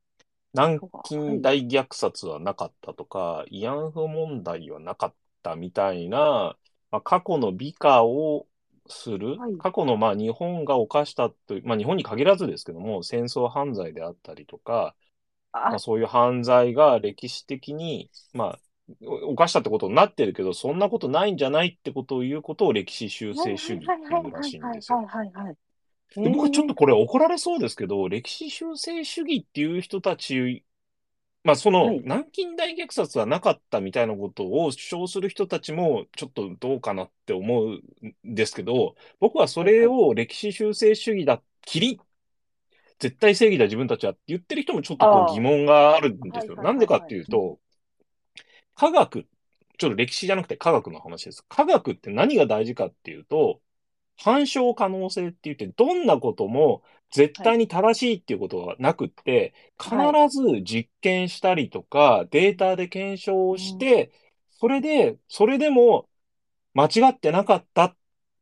南京大虐殺はなかったとか、慰安婦問題はなかったみたいな、まあ、過去の美化をする、はい。過去のまあ日本が犯したという、まあ日本に限らずですけども、戦争犯罪であったりとか、あ。まあ、そういう犯罪が歴史的に、まあ、お犯したってことになってるけど、そんなことないんじゃないってことを言うことを歴史修正主義っていうらしいんですよ。僕はちょっとこれ怒られそうですけど、歴史修正主義っていう人たち、まあそのはい南京大虐殺はなかったみたいなことを主張する人たちもちょっとどうかなって思うんですけど、僕はそれを歴史修正主義だ、きり、絶対正義だ自分たちはって言ってる人もちょっとこう疑問があるんですよ。なんでかっていうと、科学、ちょっと歴史じゃなくて科学の話です。科学って何が大事かっていうと、反証可能性って言って、どんなことも絶対に正しいっていうことはなくって、必はい。ず実験したりとか、データで検証をして、それで、それでも間違ってなかったっ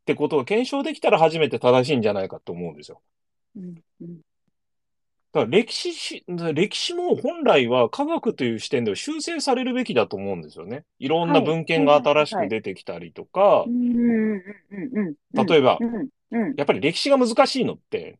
てことを検証できたら初めて正しいんじゃないかと思うんですよ。うんうん。だから歴史し、歴史も本来は科学という視点では修正されるべきだと思うんですよね。いろんな文献が新しく出てきたりとか。例えばやっぱり歴史が難しいのって、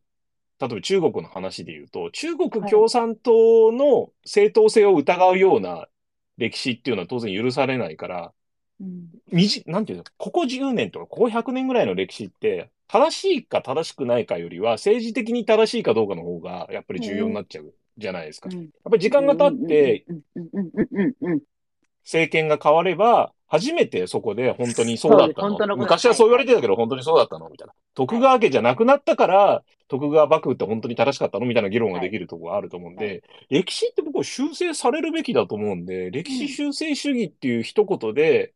例えば中国の話で言うと、中国共産党の正当性を疑うような歴史っていうのは当然許されないから、うん。みじ、なんていうの、ここ10年とかここ100年ぐらいの歴史って、正しいか正しくないかよりは、政治的に正しいかどうかの方が、やっぱり重要になっちゃうじゃないですか。やっぱり時間が経って、政権が変われば、初めてそこで本当にそうだったの。の昔はそう言われてたけど、本当にそうだったのみたいな。徳川家じゃなくなったから、徳川幕府って本当に正しかったのみたいな議論ができるところがあると思うんで、はい歴史って僕は修正されるべきだと思うんで、歴史修正主義っていう一言で、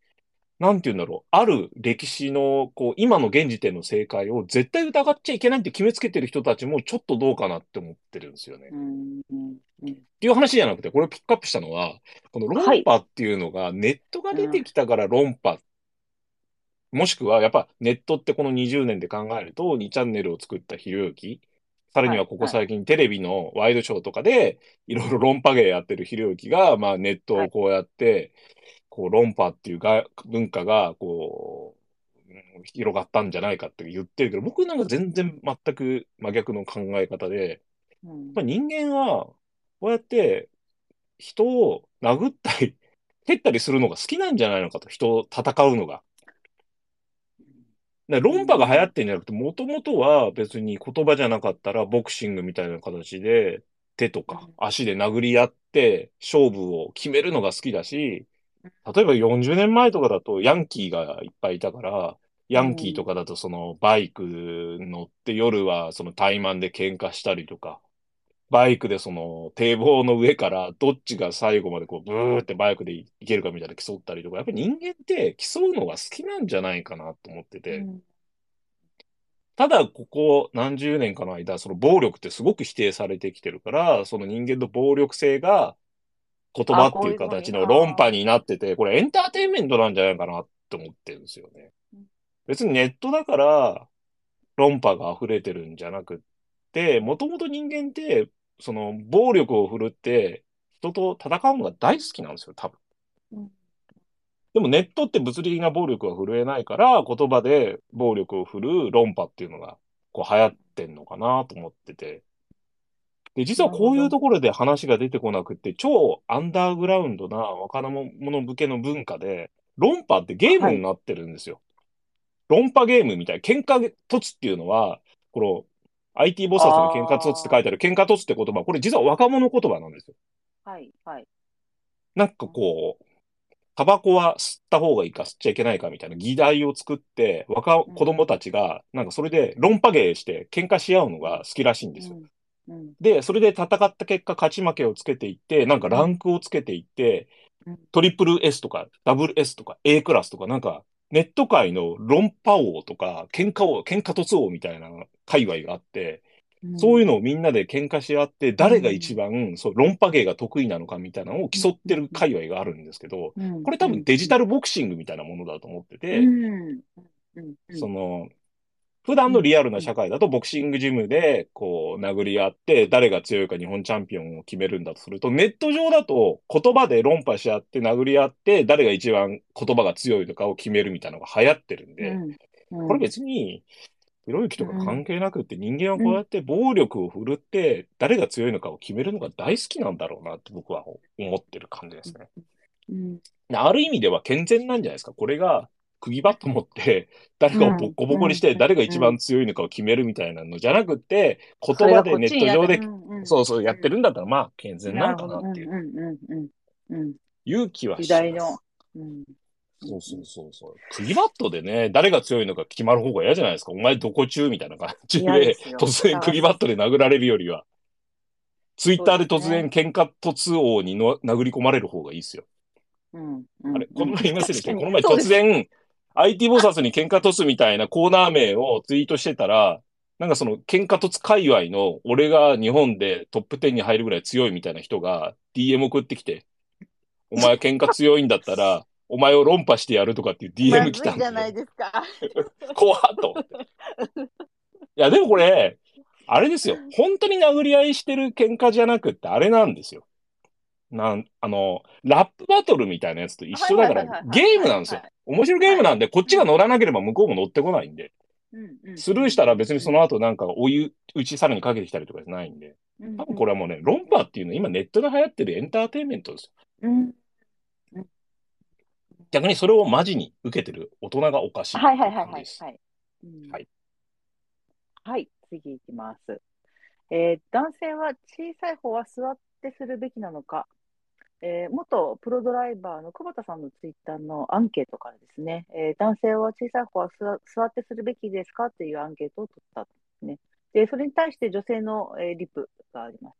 なんて言うんだろう、ある歴史の、こう、今の現時点の正解を絶対疑っちゃいけないって決めつけてる人たちもちょっとどうかなって思ってるんですよね。うんうんうんっていう話じゃなくて、これをピックアップしたのは、この論破っていうのがネットが出てきたから論破。もしくは、やっぱネットってこの20年で考えると、2チャンネルを作ったひろゆき、さらにはここ最近テレビのワイドショーとかで、いろいろ論破芸やってるひろゆきが、まあネットをこうやって、こう論破っていうが文化が、こう、うん広がったんじゃないかって言ってるけど、僕なんか全然全く真逆の考え方で、うんやっぱ人間は、こうやって人を殴ったり、蹴ったりするのが好きなんじゃないのかと、人を戦うのが。で論破が流行ってんじゃなくて、もともとは別に言葉じゃなかったら、ボクシングみたいな形で、手とかうん足で殴り合って、勝負を決めるのが好きだし、例えば40年前とかだと、ヤンキーがいっぱいいたから、ヤンキーとかだとそのバイク乗って夜はその怠慢で喧嘩したりとか、バイクでその堤防の上からどっちが最後までこうブーってバイクで行けるかみたいな競ったりとか、やっぱり人間って競うのが好きなんじゃないかなと思ってて、うん。ただここ何十年かの間、その暴力ってすごく否定されてきてるから、その人間の暴力性が言葉っていう形の論破になってて、これエンターテインメントなんじゃないかなっって思ってるんですよねうん。別にネットだから論破が溢れてるんじゃなくって、もともと人間って、その暴力を振るって人と戦うのが大好きなんですよ、多分。うんでもネットって物理的な暴力は振るえないから、言葉で暴力を振る論破っていうのがこう流行ってんのかなと思ってて。で、実はこういうところで話が出てこなくって、超アンダーグラウンドな若者向けの文化で、論破ってゲームになってるんですよ。論破ゲームみたいな。喧嘩突っていうのは、この IT ボサスに喧嘩突って書いてある喧嘩突って言葉、これ実は若者言葉なんですよ。はい、はい。なんかこう、タバコは吸った方がいいか吸っちゃいけないかみたいな議題を作って、若子供たちが、なんかそれで論破芸して喧嘩し合うのが好きらしいんですよ。うん。うん。で、それで戦った結果、勝ち負けをつけていって、なんかランクをつけていってうん、トリプル S とか、ダブル S とか、A クラスとか、なんか、ネット界の論破王とか、喧嘩王、喧嘩突王みたいな界隈があって、そういうのをみんなで喧嘩し合って、誰が一番、そう、論破芸が得意なのかみたいなのを競ってる界隈があるんですけど、うん、これ多分デジタルルボクシングみたいなものだと思ってて。その、普段のリアルな社会だとボクシングジムでこう殴り合って誰が強いか日本チャンピオンを決めるんだとすると、ネット上だと言葉で論破し合って殴り合って誰が一番言葉が強いとかを決めるみたいなのが流行ってるんで、うん、これ別に、ひろゆきとか関係なくって人間はこうやって暴力を振るって誰が強いのかを決めるのが大好きなんだろうなって僕は思ってる感じですね。うん。ある意味では健全なんじゃないですか。これが釘バット持って誰かをボッコボコにしてうん誰が一番強いのかを決めるみたいなのじゃなくって、言葉でネット上で、そうそうやってるんだったらまあ健全なのかなっていう。勇気はし時代のます。。うん。そうそうそうそう。釘バットでね、誰が強いのか決まる方が嫌じゃないですか。お前どこ中みたいな感じで突然釘バットで殴られるよりは。ツイッターで突然喧嘩突王にの殴り込まれる方がいいですよ。うん。あれ、この前言いませんでした確かこの前突然、IT ボサスに喧嘩突みたいなコーナー名をツイートしてたら、なんかその喧嘩突界隈の俺が日本でトップ10に入るぐらい強いみたいな人が DM 送ってきて、お前喧嘩強いんだったら、お前を論破してやるとかっていう DM 来たんじゃないでですか。怖っと。いや、でもこれ、あれですよ。本当に殴り合いしてる喧嘩じゃなくって、あれなんですよ。なん、あの、ラップバトルみたいなやつと一緒だから、ゲームなんですよ。はい。面白いゲームなんで、こっちが乗らなければ向こうも乗ってこないんで、スルーしたら別にその後なんかお湯、打ちさらにかけてきたりとかじゃないんで、多分これはもうね、論破っていうのは今ネットで流行ってるエンターテインメントですよ。うん。逆にそれをマジに受けてる大人がおかしいはいはいはいはい。はい。はい、次いきます。えー男性は小さい方は座ってするべきなのか、えー元プロドライバーの久保田さんのツイッターのアンケートからですね、えー男性は小さい方は座ってするべきですかというアンケートを取ったんですね。で、それに対して女性の、えーリプがあります。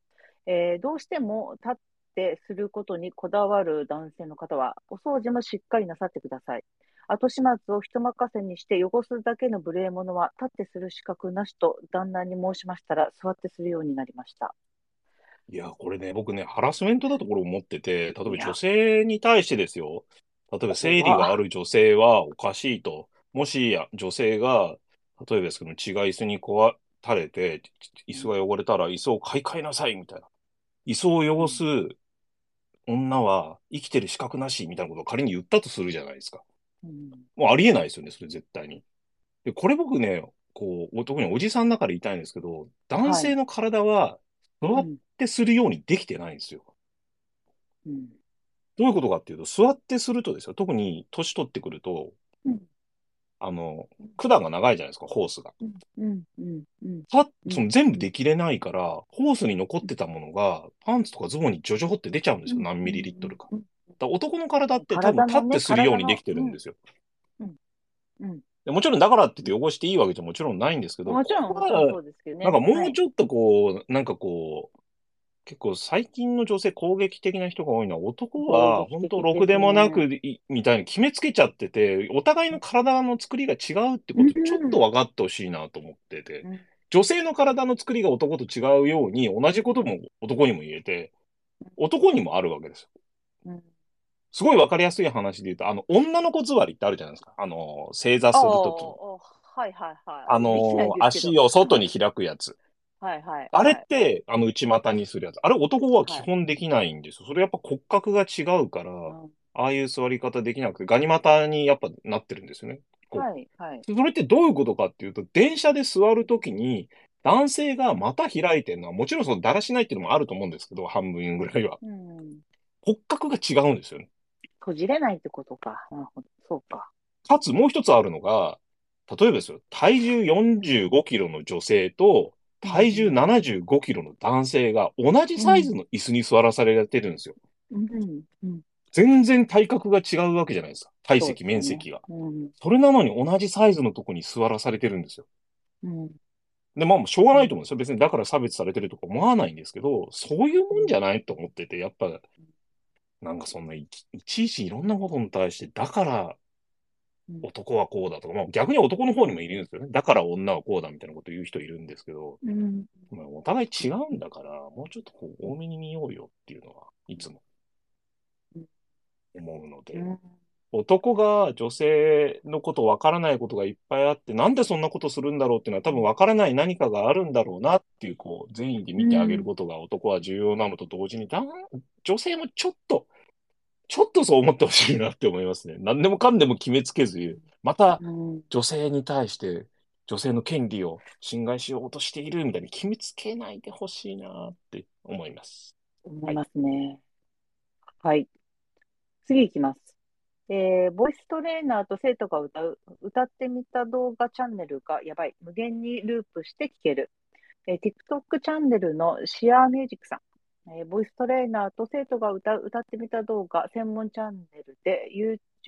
えーどうしても立ってすることにこだわる男性の方は、お掃除もしっかりなさってください。後始末を人任せにして汚すだけの無礼者は立ってする資格なしと旦那に申しましたら座ってするようになりました。いや、これね、僕ね、ハラスメントだとこれ思ってて、例えば女性に対してですよ。例えば生理がある女性はおかしいと。もしや女性が、例えばですけど、血が椅子に壊れて、椅子が汚れたら椅子を買い替えなさいみたいな。椅子を汚す女は生きてる資格なしみたいなことを仮に言ったとするじゃないですか。うんもうありえないですよね、それ絶対に。で、これ僕ね、こう、特におじさんだから言いたいんですけど、男性の体は座っうんてするようにできてないんですよ。うん。どういうことかっていうと、座ってするとですよ、特に年取ってくると、うん。あの、管が長いじゃないですか、ホースが。その全部できれないから、ホースに残ってたものが、パンツとかズボンにジョジョホって出ちゃうんですよ、何ミリリットルか。うんだ男の体って多分立ってするようにできてるんですよ。うん。うん。でもちろんだからって言って汚していいわけじゃもちろんないんですけど、もちろん、そうですけどね。なんかもはいうちょっとこう、なんかこう、結構最近の女性攻撃的な人が多いのは男は本当ろくでもなくいみたいに決めつけちゃってて、お互いの体の作りが違うってことうんちょっと分かってほしいなと思っててうん、女性の体の作りが男と違うように同じことも男にも言えて、男にもあるわけですよ。うんすごいわかりやすい話で言うと、あの、女の子座りってあるじゃないですか。あの、正座するときに。はいはいはい。あの、足を外に開くやつ。はいはい。あれっはいて、あの、内股にするやつ。あれ男は基本できないんですよ。それやっぱ骨格が違うから、うんああいう座り方できなくて、ガニ股にやっぱなってるんですよね。はいはい。それってどういうことかっていうと、電車で座るときに、男性が股開いてるのは、もちろんそのだらしないっていうのもあると思うんですけど、半分ぐらいは。うん。骨格が違うんですよね。こじれないってことか。なるほど。そうか。かつもう一つあるのが、例えばですよ、体重45キロの女性と、体重75キロの男性が同じサイズの椅子に座らされてるんですよ。うん。うん。全然体格が違うわけじゃないですか。体積、ね面積が。うん。それなのに同じサイズのとこに座らされてるんですよ。うん。で、まあ、しょうがないと思うんですよ。別にだから差別されてるとか思わないんですけど、そういうもんじゃないと思ってて、やっぱ、なんかそんないちいちいちいろんなことに対して、だからうん男はこうだとか、まあ逆に男の方にもいるんですよね。だから女はこうだみたいなこと言う人いるんですけど、うん。まあ、お互い違うんだから、もうちょっとこう多めに見ようよっていうのは、いつも思うので。うん。男が女性のことわからないことがいっぱいあって、なんでそんなことするんだろうっていうのは多分わからない何かがあるんだろうなっていう、こう、善意で見てあげることが男は重要なのと同時に、だん女性もちょっと、ちょっとそう思ってほしいなって思いますね。何でもかんでも決めつけず、またうん。女性に対して女性の権利を侵害しようとしているみたいに決めつけないでほしいなって思います。思いますね。はい。次いきます。えー、ボイストレーナーと生徒が歌う、歌ってみた動画チャンネルがやばい。無限にループして聴ける。えー、TikTok チャンネルのシアーミュージックさん。えー、ボイストレーナーと生徒が歌う、歌ってみた動画専門チャンネルで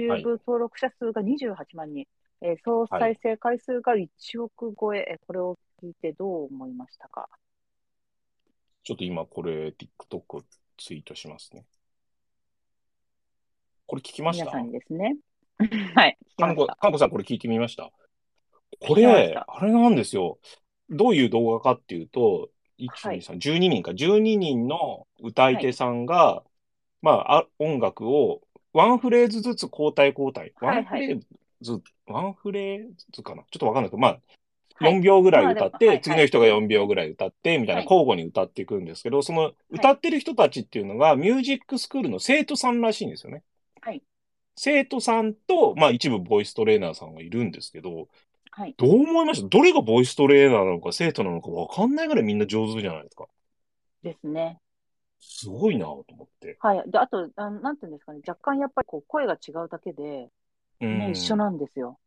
はい YouTube 登録者数が28万人。えー総再生回数が1億超え。えーこれを聞いてどう思いましたか？ちょっと今これ TikTok ツイートしますね。これ聞きました？皆さんにですね。はい。かんこ。かんこさんこれ聞いてみました？これ、たあれなんですよ。どういう動画かっていうと、1、はい2、3、12人か。12人の歌い手さんが、まああ、音楽をワンフレーズずつ交代交代。ワンフレーズ、ワンフレーズかな？ちょっとわかんないけど、まあ、はい4秒ぐらい歌って、はい次の人が4秒ぐらい歌って、みたいなはい交互に歌っていくんですけど、その歌ってる人たちっていうのが、ミュージックスクールの生徒さんらしいんですよね。はい。生徒さんと、まあ一部ボイストレーナーさんがいるんですけど、はい。どう思いました？どれがボイストレーナーなのか生徒なのかわかんないぐらいみんな上手じゃないですか。ですね。すごいなと思って。はい。で、あと、あなんていうんですかね、若干やっぱりこう声が違うだけで、うん。ね、一緒なんですよ。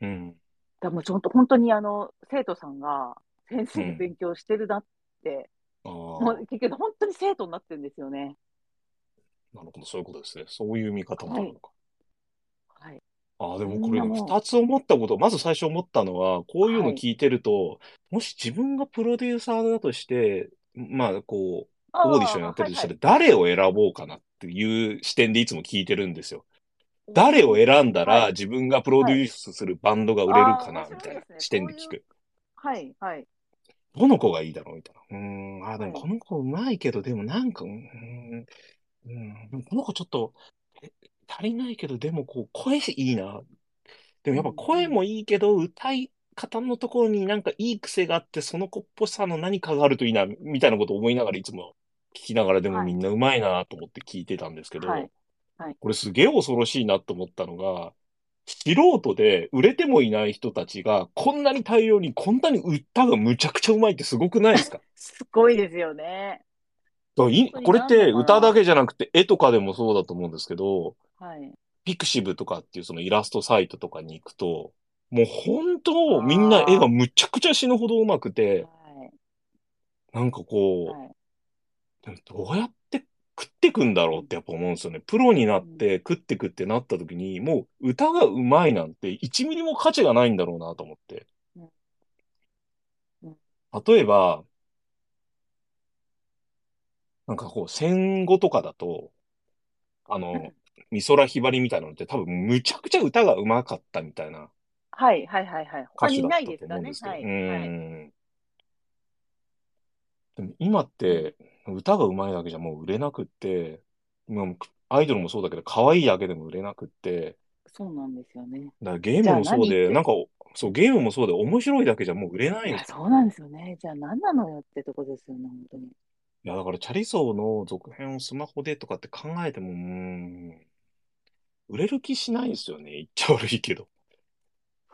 うん。だもうちょっと本当にあの、生徒さんが先生うんに勉強してるなって、ああ、もう結局本当に生徒になってるんですよね。なるほど、そういうことですね。そういう見方もあるのか。はい。ああ、でもこれ二つ思ったこと、まず最初思ったのは、こういうの聞いてると、もし自分がプロデューサーだとして、まあ、こう、オーディションやってるとしたら、誰を選ぼうかなっていう視点でいつも聞いてるんですよ。誰を選んだらはい自分がプロデュースするバンドが売れるかなみたいな視点で聞く。はい、はい。どの子がいいだろうみたいな。うーん、あー、でもはいこの子うまいけど、でもなんか、ううん、この子ちょっと、え足りないけど、でもこう、声いいな。でもやっぱ声もいいけど、歌い方のところになんかいい癖があって、その子っぽさの何かがあるといいな、みたいなことを思いながらいつも聞きながら、でもはい。みんなうまいなと思って聞いてたんですけど、はい。はい。これすげえ恐ろしいなと思ったのが、素人で売れてもいない人たちが、こんなに大量に、こんなに歌がむちゃくちゃうまいってすごくないですか？すごいですよね。これって歌だけじゃなくて絵とかでもそうだと思うんですけど、はい。ピクシブとかっていうそのイラストサイトとかに行くと、もう本当みんな絵がむちゃくちゃ死ぬほど上手くて、はい。なんかこはい。う、どうやって食ってくんだろうってやっぱ思うんですよね。プロになって食ってくってなった時に、もう歌が上手いなんて1ミリも価値がないんだろうなと思って。例えば、なんかこう戦後とかだと、あの、美空ひばりみたいなのって多分むちゃくちゃ歌が上手かったみたいなはい、はい、はい、はい。他にいないですかね。と思うんですけど。はい。うはい。ん。でも今って歌が上手いだけじゃもう売れなくって、もうアイドルもそうだけど、可愛いだけでも売れなくって、そうなんですよね。だからゲームもそうで、なんか、そう、ゲームもそうで、面白いだけじゃもう売れないいですよ。そうなんですよね。じゃあ何なのよってとこですよね、本当に。いや、だからチャリソーの続編をスマホでとかって考えても、うーん、売れる気しないですよね。言っちゃ悪いけど。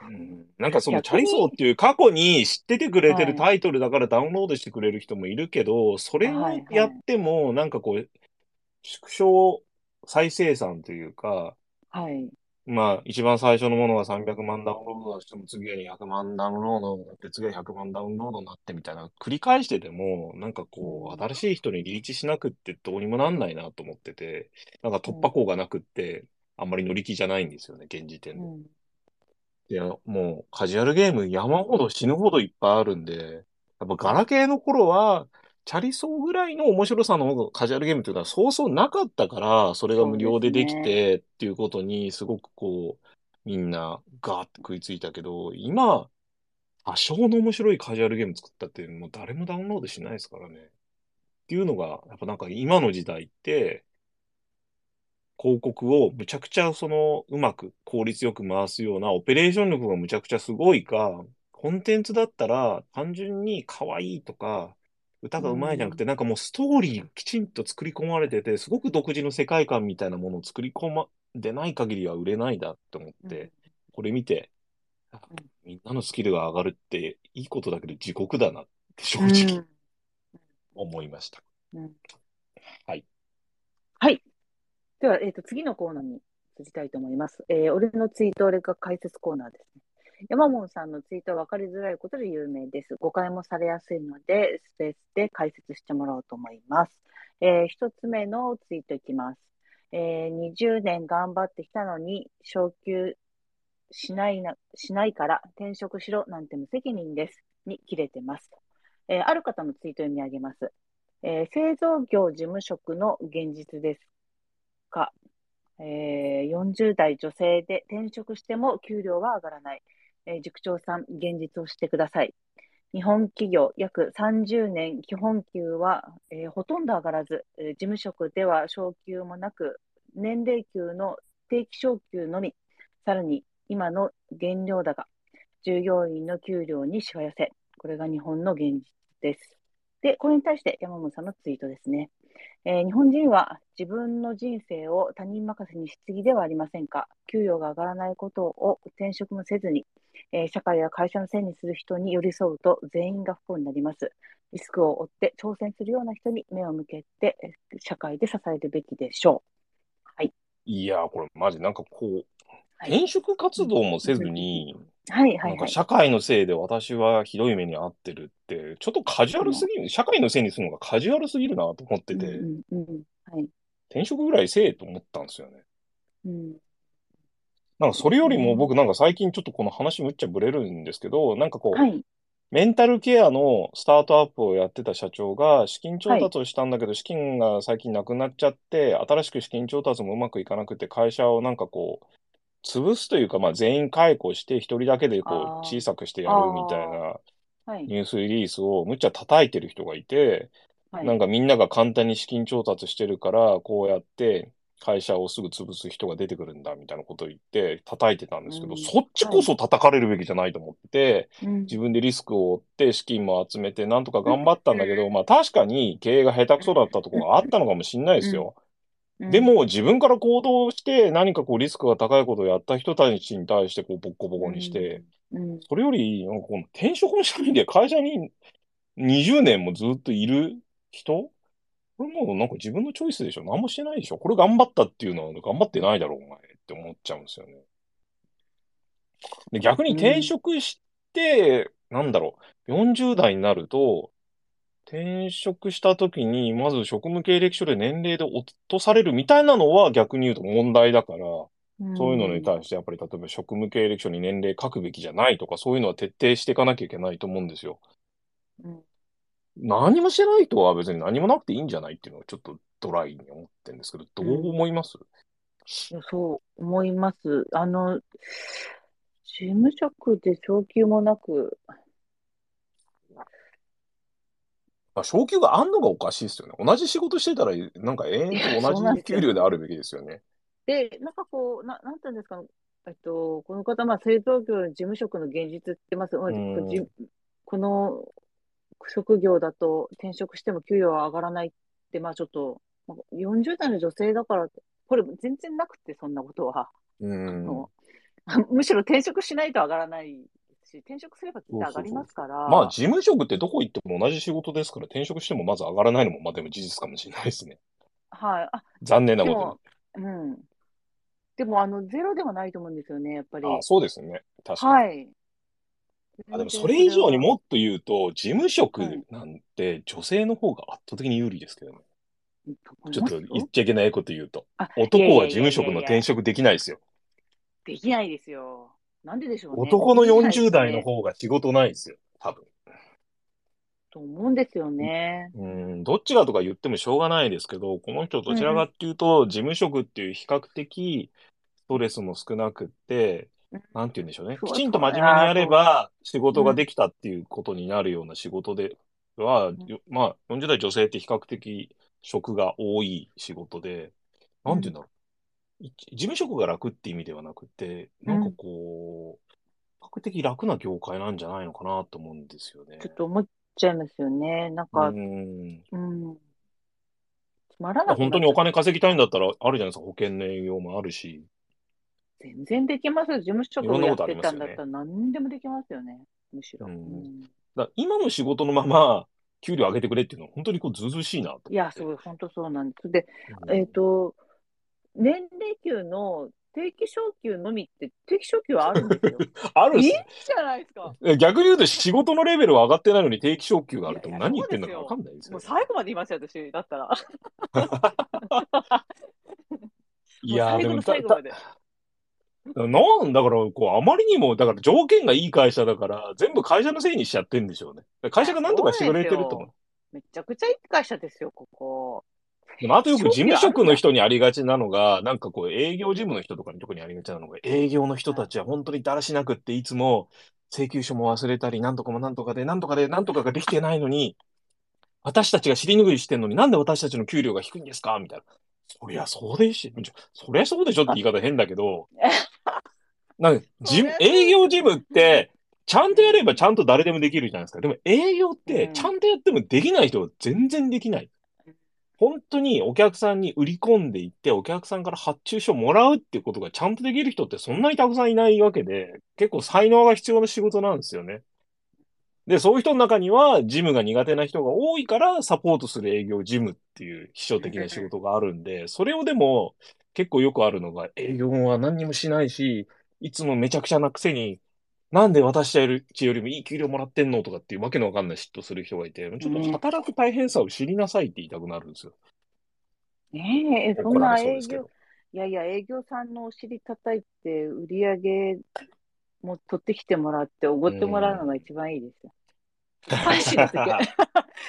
うん、なんかそのチャリソーっていう過去に知っててくれてるはいタイトルだからダウンロードしてくれる人もいるけど、それをやっても、なんかこう、縮小再生産というか、はい。まあ、一番最初のものが300万ダウンロードしても、次は200万ダウンロードになって、次は100万ダウンロードになってみたいな、繰り返してても、なんかこうんう、新しい人にリーチしなくってどうにもなんないなと思ってて、なんか突破口がなくって、あんまり乗り気じゃないんですよね、現時点で。うん。いや、もうカジュアルゲーム山ほど死ぬほどいっぱいあるんで、やっぱガラケーの頃は、チャリソーぐらいの面白さのカジュアルゲームっていうのはそうそうなかったから、それが無料でできてっていうことにすごくこう、みんなガーって食いついたけど、今、多少の面白いカジュアルゲーム作ったってもう誰もダウンロードしないですからね。っていうのが、やっぱなんか今の時代って、広告をむちゃくちゃそのうまく効率よく回すようなオペレーション力がむちゃくちゃすごいか、コンテンツだったら単純に可愛いとか、歌がうまいじゃなくて、なんかもうストーリーきちんと作り込まれてて、すごく独自の世界観みたいなものを作り込までない限りは売れないだって思って、これ見て、みんなのスキルが上がるっていいことだけど地獄だなって正うん直思いました。うんはい。はい。では、えっ、と、次のコーナーに移りたいと思います。えー俺のツイート、俺が解説コーナーですね。山門さんのツイートは分かりづらいことで有名です。誤解もされやすいので、スペースで解説してもらおうと思います。えー一つ目のツイートいきます。えー20年頑張ってきたのに、昇給しないな、しないから転職しろなんて無責任です。に切れてます。えーある方のツイートを読み上げます。えー製造業事務職の現実ですか、えー40代女性で転職しても給料は上がらない。えー塾長さん、現実をしてください。日本企業約30年基本給は、えーほとんど上がらず、えー事務職では昇給もなく、年齢給の定期昇給のみ、さらに今の原料高、従業員の給料にしわ寄せ、これが日本の現実です。で、これに対して山本さんのツイートですね。えー日本人は自分の人生を他人任せにしすぎではありませんか？給与が上がらないことを転職もせずに、えー社会や会社のせいにする人に寄り添うと全員が不幸になります。リスクを負って挑戦するような人に目を向けて、えー社会で支えるべきでしょい。やー、これマジなんかこう、はい。転職活動もせずに、う。はい。はないんかはい。社会のせいで私はひどい目に遭ってるって、ちょっとカジュアルすぎる、社会のせいにするのがカジュアルすぎるなと思ってて、うんうんうん。はい。転職ぐらいせえと思ったんですよね。うんなんかそれよりも僕なんか最近ちょっとこの話むっちゃブレるんですけど、なんかこう、はい。メンタルケアのスタートアップをやってた社長が資金調達をしたんだけど、資金が最近なくなっちゃって、新しく資金調達もうまくいかなくて、会社をなんかこう、潰すというか、まあ全員解雇して、一人だけでこう小さくしてやるみたいなはい。ニュースリリースをむっちゃ叩いてる人がいて、はい。なんかみんなが簡単に資金調達してるから、こうやって会社をすぐ潰す人が出てくるんだみたいなことを言って叩いてたんですけど、うん。そっちこそ叩かれるべきじゃないと思ってて、うん。自分でリスクを負って資金も集めてなんとか頑張ったんだけど、まあ確かに経営が下手くそだったところがあったのかもしれないですよ。うん。でも自分から行動して何かこうリスクが高いことをやった人たちに対してこうボッコボコにして、、うん。それよりなんかこの転職もしないで会社に20年もずっといる人これもうなんか自分のチョイスでしょ。何もしてないでしょ。これ頑張ったっていうのは頑張ってないだろうお前って思っちゃうんですよね。で逆に転職して、なんだろう、40代になると、転職した時に、まず職務経歴書で年齢で落とされるみたいなのは逆に言うと問題だから、そういうのに対してやっぱり例えば職務経歴書に年齢書くべきじゃないとか、そういうのは徹底していかなきゃいけないと思うんですよ。うん何もしてない人は別に何もなくていいんじゃないっていうのをちょっとドライに思ってるんですけど、どう思います、いやそう思います。あの、事務職で昇給もなく、まあ、昇給があんのがおかしいですよね。同じ仕事してたら、なんか永遠と同じ給料であるべきですよね。で、なんかこう、ななんていうんですか、えっと、この方、まあ、製造業の事務職の現実ってます。まあうんじこの職業だと転職しても給与は上がらないって、まあちょっと、まあ40代の女性だからこれ全然なくて、そんなことは。むしろ転職しないと上がらないし、転職すればきっと上がりますから。まあ、事務職ってどこ行っても同じ仕事ですから、転職してもまず上がらないのも、まあでも事実かもしれないですね。はい。あ、残念なこでも、うん。でも、あの、ゼロではないと思うんですよね、やっぱり。とに。あ、そうですね。確かに。はい。あでもそれ以上にももっと言うと、事務職はいなんて女性の方が圧倒的に有利ですけどね。ちょっと言っいちゃいけないこと言うと。あ男は事務職の転職できないですよ。できないですよ。なんででしょうね。男のできないですね40代の方が仕事ないですよ。多分。と思うんですよね。うん、どっちがとか言ってもしょうがないですけど、この人どちらかっていうと、事務職っていう比較的ストレスも少なくって、うんなんて言うんでしょうね。きちんと真面目にやれば仕事ができたっていうことになるような仕事では、んよまあ、40代女性って比較的職が多い仕事で、なんて言うんだろう。い事務職が楽って意味ではなくて、なんかこう、比較的楽な業界なんじゃないのかなと思うんですよね。ちょっと思っちゃいますよね。なんか、うん。うん。つまらなくなっちゃ本当にお金稼ぎたいんだったらあるじゃないですか。保険の営業もあるし。全然できますよ。事務職やってたんだったら何でもできますよね。むしろ。だ今の仕事のまま給料上げてくれっていうのは本当にこうずうずうしいなと。いや、そう、本当そうなんです。で、うんえっ、と、年齢給の定期昇給のみって、定期昇給はあるんですよ。いいじあるんですよゃないですか。え逆に言うと仕事のレベルは上がってないのに定期昇給があると何言ってんのかわかんないですよもう。最後まで言いますよ、私。だったら。いやーでも最後まで。たなんだからこうあまりにもだから条件がいい会社だから全部会社のせいにしちゃってんでしょうね。会社が何とかしてくれてると思う。めちゃくちゃいい会社ですよ、ここ。でもあとよく事務職の人人にありがちなのが、なんかこう営業事務の人とかに特にありがちなのが、営業の人たちは本当にだらしなくっていつも請求書も忘れたり、なんとかもなんとかで、なんとかで、なんとかができてないのに、私たちが尻拭いしてんのになんで私たちの給料が低いんですか？みたいな。そりゃそうでしょ。そりゃそうでしょって言い方変だけど、なんか営業事務って、ちゃんとやればちゃんと誰でもできるじゃないですか。でも営業ってうんちゃんとやってもできない人は全然できない。本当にお客さんに売り込んでいって、お客さんから発注書もらうっていうことがちゃんとできる人ってそんなにたくさんいないわけで、結構才能が必要な仕事なんですよね。で、そういう人の中には、事務が苦手な人が多いから、サポートする営業事務っていう秘書的な仕事があるんで、それをでも、結構よくあるのが、営業は何にもしないし、いつもめちゃくちゃなくせに、なんで私たちよりもいい給料もらってんのとかっていうわけのわかんない嫉妬する人がいて、ちょっと働く大変さを知りなさいって言いたくなるんですよ。ねえ、そんな営業いやいや、営業さんのお尻叩いて、売り上げも取ってきてもらって、おごってもらうのが一番いいですよ。スパイシーの時は、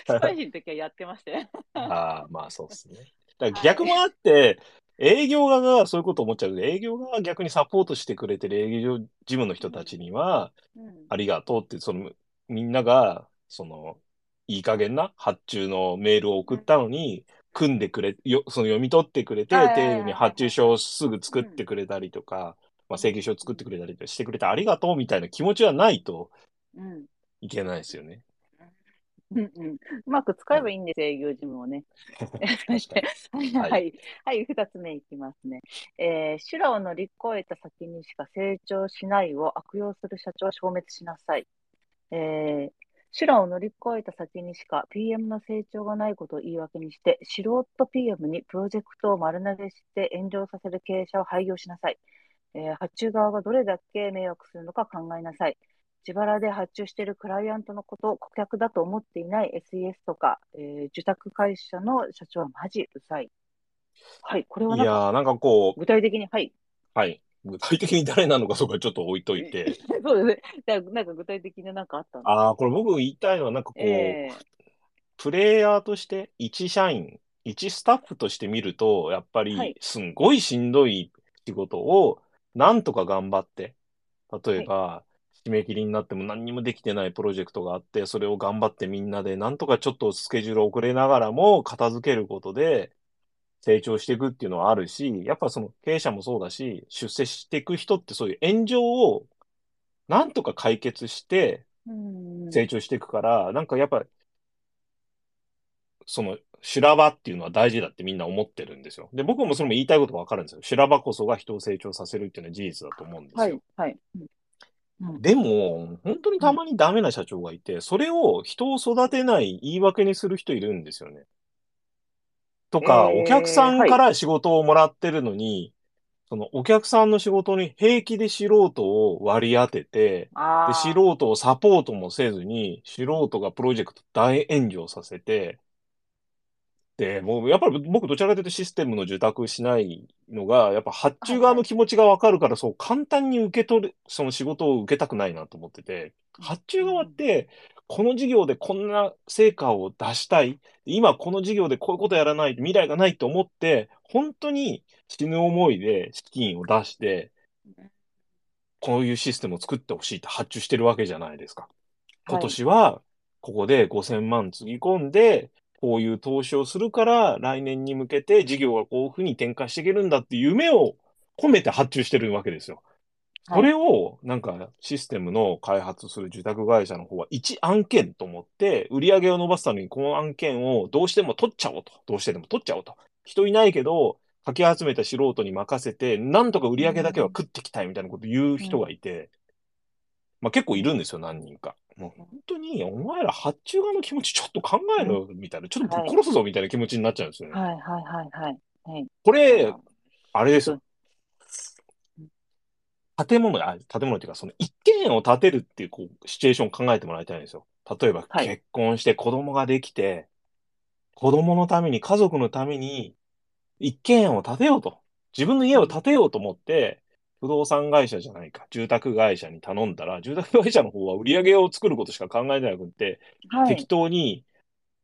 スパイシーの時はやってましたよ。ああ、まあそうですね。だから逆もあって、営業側がそういうこと思っちゃうけど、営業側が逆にサポートしてくれてる営業事務の人たちには、うんありがとうって、その、みんなが、その、いい加減な発注のメールを送ったのに、組んでくれ、よ、その読み取ってくれて、丁寧に発注書をすぐ作ってくれたりとか、まあ、請求書を作ってくれたりとかしてくれてありがとうみたいな気持ちはないとうんいけないですよね。うんうん、うまく使えばいいんですよ、営業事務をね。はい、はいはい、はい、二つ目いきますね。えー、修羅を乗り越えた先にしか成長しないを悪用する社長は消滅しなさい。えー、修羅を乗り越えた先にしか PM の成長がないことを言い訳にして、素人 PM にプロジェクトを丸投げして炎上させる経営者を廃業しなさい。えー発注側がどれだけ迷惑するのか考えなさい。自腹で発注しているクライアントのことを顧客だと思っていない SES とか、えー受託会社の社長はマジうざい。はい、これはいなんかやー、なんかこう、具体的に、はい。はい。具体的に誰なのかそこはちょっと置いといて。そうですね。なんか具体的ななんかあったああ、これ僕言いたいのは、なんかこう、えプレイヤーとして、一社員、一スタッフとして見ると、やっぱはいり、すんごいしんどい仕事を、なんとか頑張って、例えば、締め切りになっても何にもできてないプロジェクトがあって、それを頑張ってみんなで、なんとかちょっとスケジュール遅れながらも片付けることで成長していくっていうのはあるし、やっぱその経営者もそうだし、出世していく人ってそういう炎上をなんとか解決してうん成長していくから、なんかやっぱ、その修羅場っていうのは大事だってみんな思ってるんですよ。で、僕もそれも言いたいことわかるんですよ。修羅場こそが人を成長させるっていうのは事実だと思うんですよ。はい、はい。うんでも、本当にたまにダメな社長がいて、それを人を育てない言い訳にする人いるんですよね。とか、えーお客さんから仕事をもらってるのに、そのお客さんの仕事に平気で素人を割り当てて、で。素人をサポートもせずに、素人がプロジェクト大炎上させて、で、もうやっぱり僕どちらかというとシステムの受託しないのが、やっぱ発注側の気持ちがわかるから、そう簡単に受け取る、その仕事を受けたくないなと思ってて、発注側って、この事業でこんな成果を出したい。今この事業でこういうことやらないと未来がないと思って、本当に死ぬ思いで資金を出して、こういうシステムを作ってほしいって発注してるわけじゃないですか。今年は、ここで5000万つぎ込んで、こういう投資をするから、来年に向けて事業がこういうふうに展開していけるんだっていう夢を込めて発注してるわけですよ。はいそれを、なんか、システムの開発する受託会社の方は、一案件と思って、売り上げを伸ばすために、この案件をどうしても取っちゃおうと。どうしてでも取っちゃおうと。人いないけど、かき集めた素人に任せて、なんとか売り上げだけは食ってきたいみたいなこと言う人がいて、まあ結構いるんですよ、何人か。もう本当に、お前ら発注側の気持ちちょっと考えろよ、みたいな。ちょっとぶっ殺すぞ、みたいな気持ちになっちゃうんですよね。はい、はい、はい、はい。はい。これ、あれですよ。建物、あ、建物っていうか、その一軒家を建てるっていう、こう、シチュエーションを考えてもらいたいんですよ。例えば、はい結婚して子供ができて、子供のために、家族のために、一軒家を建てようと。自分の家を建てようと思って、不動産会社じゃないか、住宅会社に頼んだら、住宅会社の方は売り上げを作ることしか考えてなくって、適はい。当に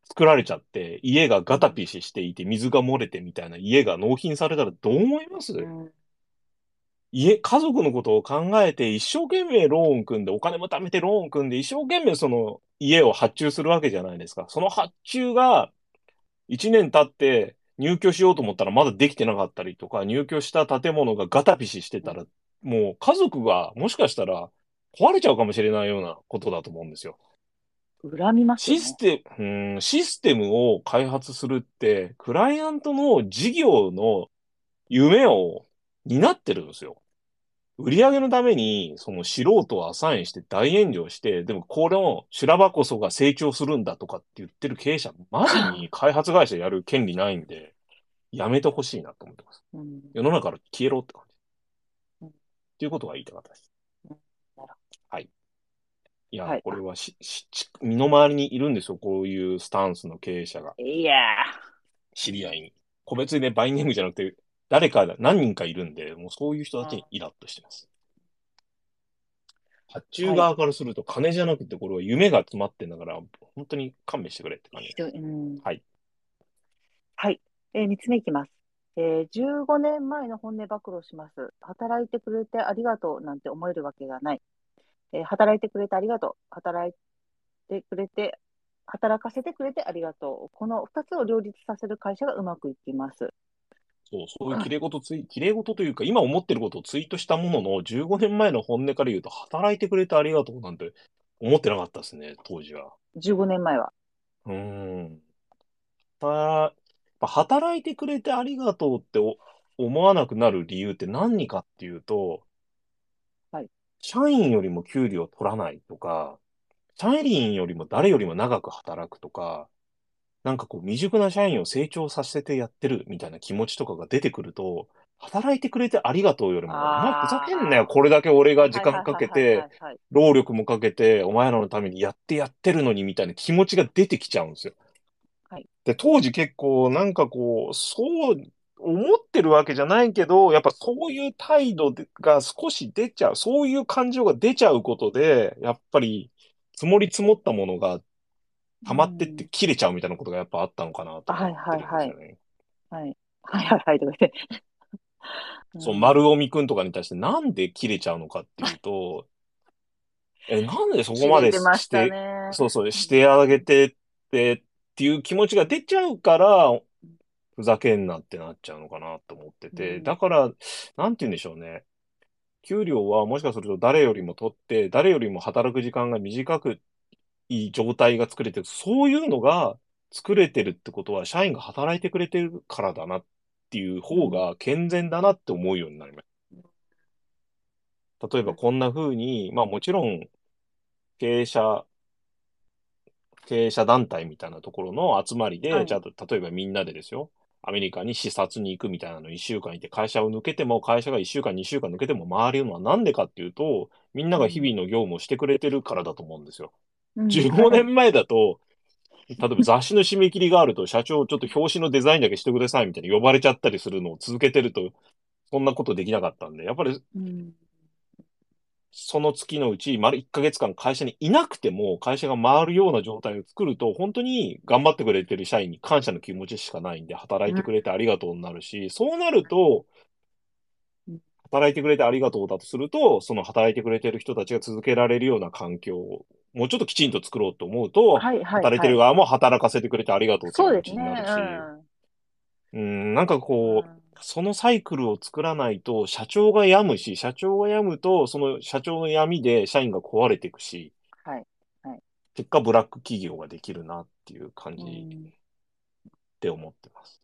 作られちゃって、家がガタピシしていて、水が漏れてみたいな家が納品されたらどう思います？うん家、家族のことを考えて、一生懸命ローン組んで、お金も貯めてローン組んで、一生懸命その家を発注するわけじゃないですか。その発注が、一年経って入居しようと思ったらまだできてなかったりとか、入居した建物がガタピシしてたら、もう家族がもしかしたら壊れちゃうかもしれないようなことだと思うんですよ。恨みますよね。システム、うん、システムを開発するって、クライアントの事業の夢を担ってるんですよ。売り上げのために、その素人をアサインして大炎上して、でもこれの修羅場こそが成長するんだとかって言ってる経営者、マジに 開発会社やる権利ないんで、やめてほしいなと思ってます。うん世の中から消えろって感じ。うんっていうことが言いたかったです。はい。いや、はいこれはし、し、ち身の回りにいるんですよ。こういうスタンスの経営者が。いや知り合いに。個別にね、バイネームじゃなくて、誰か、何人かいるんで、もうそういう人たちにイラッとしてます。発注側からすると金じゃなくて、これは夢が詰まってんだから、本当に勘弁してくれって感じひ。どいうんはい。はい。えー、3つ目いきます。えー、15年前の本音暴露します。働いてくれてありがとうなんて思えるわけがない。えー働いてくれてありがとう。働いてくれて、働かせてくれてありがとう。この2つを両立させる会社がうまくいきます。そう、そういう綺麗事綺麗事というか、今思ってることをツイートしたものの、15年前の本音から言うと、働いてくれてありがとうなんて思ってなかったですね、当時は。15年前は。うーん。た働いてくれてありがとうってお思わなくなる理由って何かっていうと、はい社員よりも給料取らないとか、社員よりも誰よりも長く働くとか、なんかこう未熟な社員を成長させてやってるみたいな気持ちとかが出てくると、働いてくれてありがとうよりも、お前ふざけんなよ、これだけ俺が時間かけて、労力もかけて、お前らのためにやってやってるのにみたいな気持ちが出てきちゃうんですよ。はい。で、当時結構なんかこう、そう思ってるわけじゃないけど、やっぱそういう態度でが少し出ちゃう、そういう感情が出ちゃうことで、やっぱり積もり積もったものが溜まってって切れちゃうみたいなことがやっぱあったのかなと思ってるんですよね。はい。はいはいはいとか言って。そう、ん丸尾美くんとかに対してなんで切れちゃうのかっていうと、え、なんでそこまでして、ね。そうそう、してあげてって、っていう気持ちが出ちゃうから、ふざけんなってなっちゃうのかなと思ってて、うんだから、なんて言うんでしょうね。給料はもしかすると誰よりも取って、誰よりも働く時間が短くいい状態が作れてる。そういうのが作れてるってことは、社員が働いてくれてるからだなっていう方が健全だなって思うようになりました。例えばこんな風に、まあもちろん、経営者、経営者団体みたいなところの集まりで、はいじゃあ、例えばみんなでですよ、アメリカに視察に行くみたいなの1週間いて、会社を抜けても、会社が1週間、2週間抜けても回るのはなんでかっていうと、みんなが日々の業務をしてくれてるからだと思うんですよ。15年前だと、例えば雑誌の締め切りがあると、社長ちょっと表紙のデザインだけしてくださいみたいに呼ばれちゃったりするのを続けてると、そんなことできなかったんで、やっぱりその月のうち、丸1ヶ月間会社にいなくても、会社が回るような状態を作ると、本当に頑張ってくれてる社員に感謝の気持ちしかないんで、働いてくれてありがとうになるし、そうなると、働いてくれてありがとうだとすると、その働いてくれてる人たちが続けられるような環境、もうちょっときちんと作ろうと思うと、はいはい働いてる側も働かせてくれてありがとうってそうです気持ちになね。るし、うん、なんかこう、そのサイクルを作らないと、社長が病むし、社長が病むと、その社長の闇で社員が壊れていくし、はい。結果ブラック企業ができるなっていう感うじんって思ってます。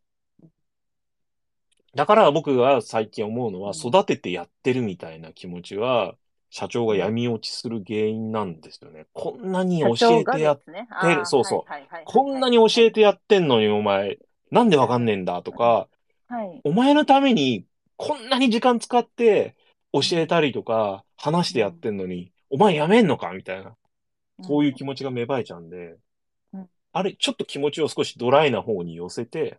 だから僕が最近思うのは、うん育ててやってるみたいな気持ちは、社長が闇落ちする原因なんですよね。こんなに教えてやってるそうそう。はいはいはい。はいこんなに教えてやってんのにお前、なんでわかんねえんだとか、はい。お前のためにこんなに時間使って教えたりとか話してやってんのに、お前やめんのか？みたいな、そういう気持ちが芽生えちゃうんでうん、あれ、ちょっと気持ちを少しドライな方に寄せて、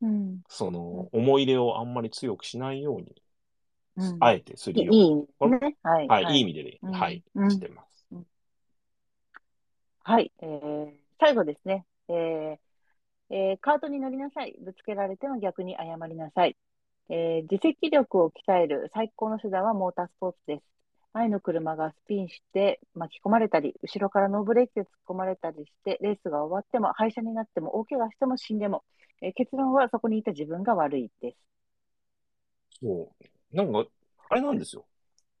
うん。その、思い入れをあんまり強くしないように、うんあえてするよいい意味でね。はい。はい、いい意味でね、うんはい、うんしてます。はい。えー最後ですね。えーえーカートに乗りなさい。ぶつけられても逆に謝りなさい。えー自責力を鍛える最高の手段はモータースポーツです。前の車がスピンして巻き込まれたり、後ろからノーブレーキで突っ込まれたりして、レースが終わっても、廃車になっても、大怪我しても死んでも、えー結論はそこにいた自分が悪いです。そう。なんか、あれなんですよ。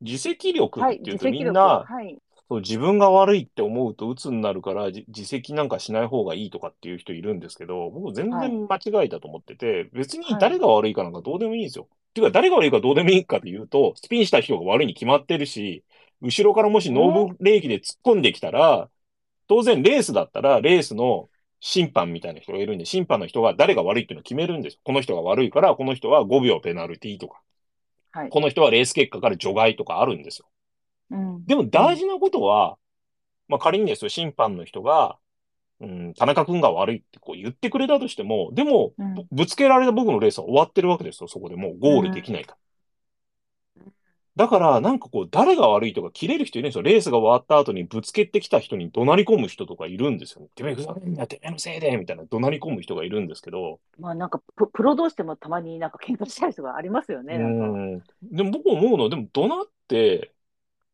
自責力はい。っていうとみ。んな、はい。そう自分が悪いって思うと鬱になるから、じ自責なんかしない方がいいとかっていう人いるんですけど、僕全はい然間違いだと思ってて、別にはい誰が悪いかなんかどうでもいいんですよ。っていうか、誰が悪いかどうでもいいかっていうと、スピンした人が悪いに決まってるし、後ろからもしノーブレーキで突っ込んできたら、当然レースだったら、レースの審判みたいな人がいるんで、審判の人が誰が悪いっていうのを決めるんですよ。この人が悪いから、この人は5秒ペナルティーとか、はい。この人はレース結果から除外とかあるんですよ。うん。でも大事なことは、まあ仮にですよ、審判の人が、うん、田中君が悪いってこう言ってくれたとしても、でも、うんぶぶつけられた僕のレースは終わってるわけですよ、そこでもうゴールできないから。だから、なんかこう、誰が悪いとか切れる人いるんですよ。レースが終わった後にぶつけてきた人に怒鳴り込む人とかいるんですよ、ね。てめえふざけんな、てめえのせいでみたいな怒鳴り込む人がいるんですけど、まあなんかプ、プロ同士でもたまになんか喧嘩したりとかありますよね。うなん。でも僕思うのは、でも怒鳴って、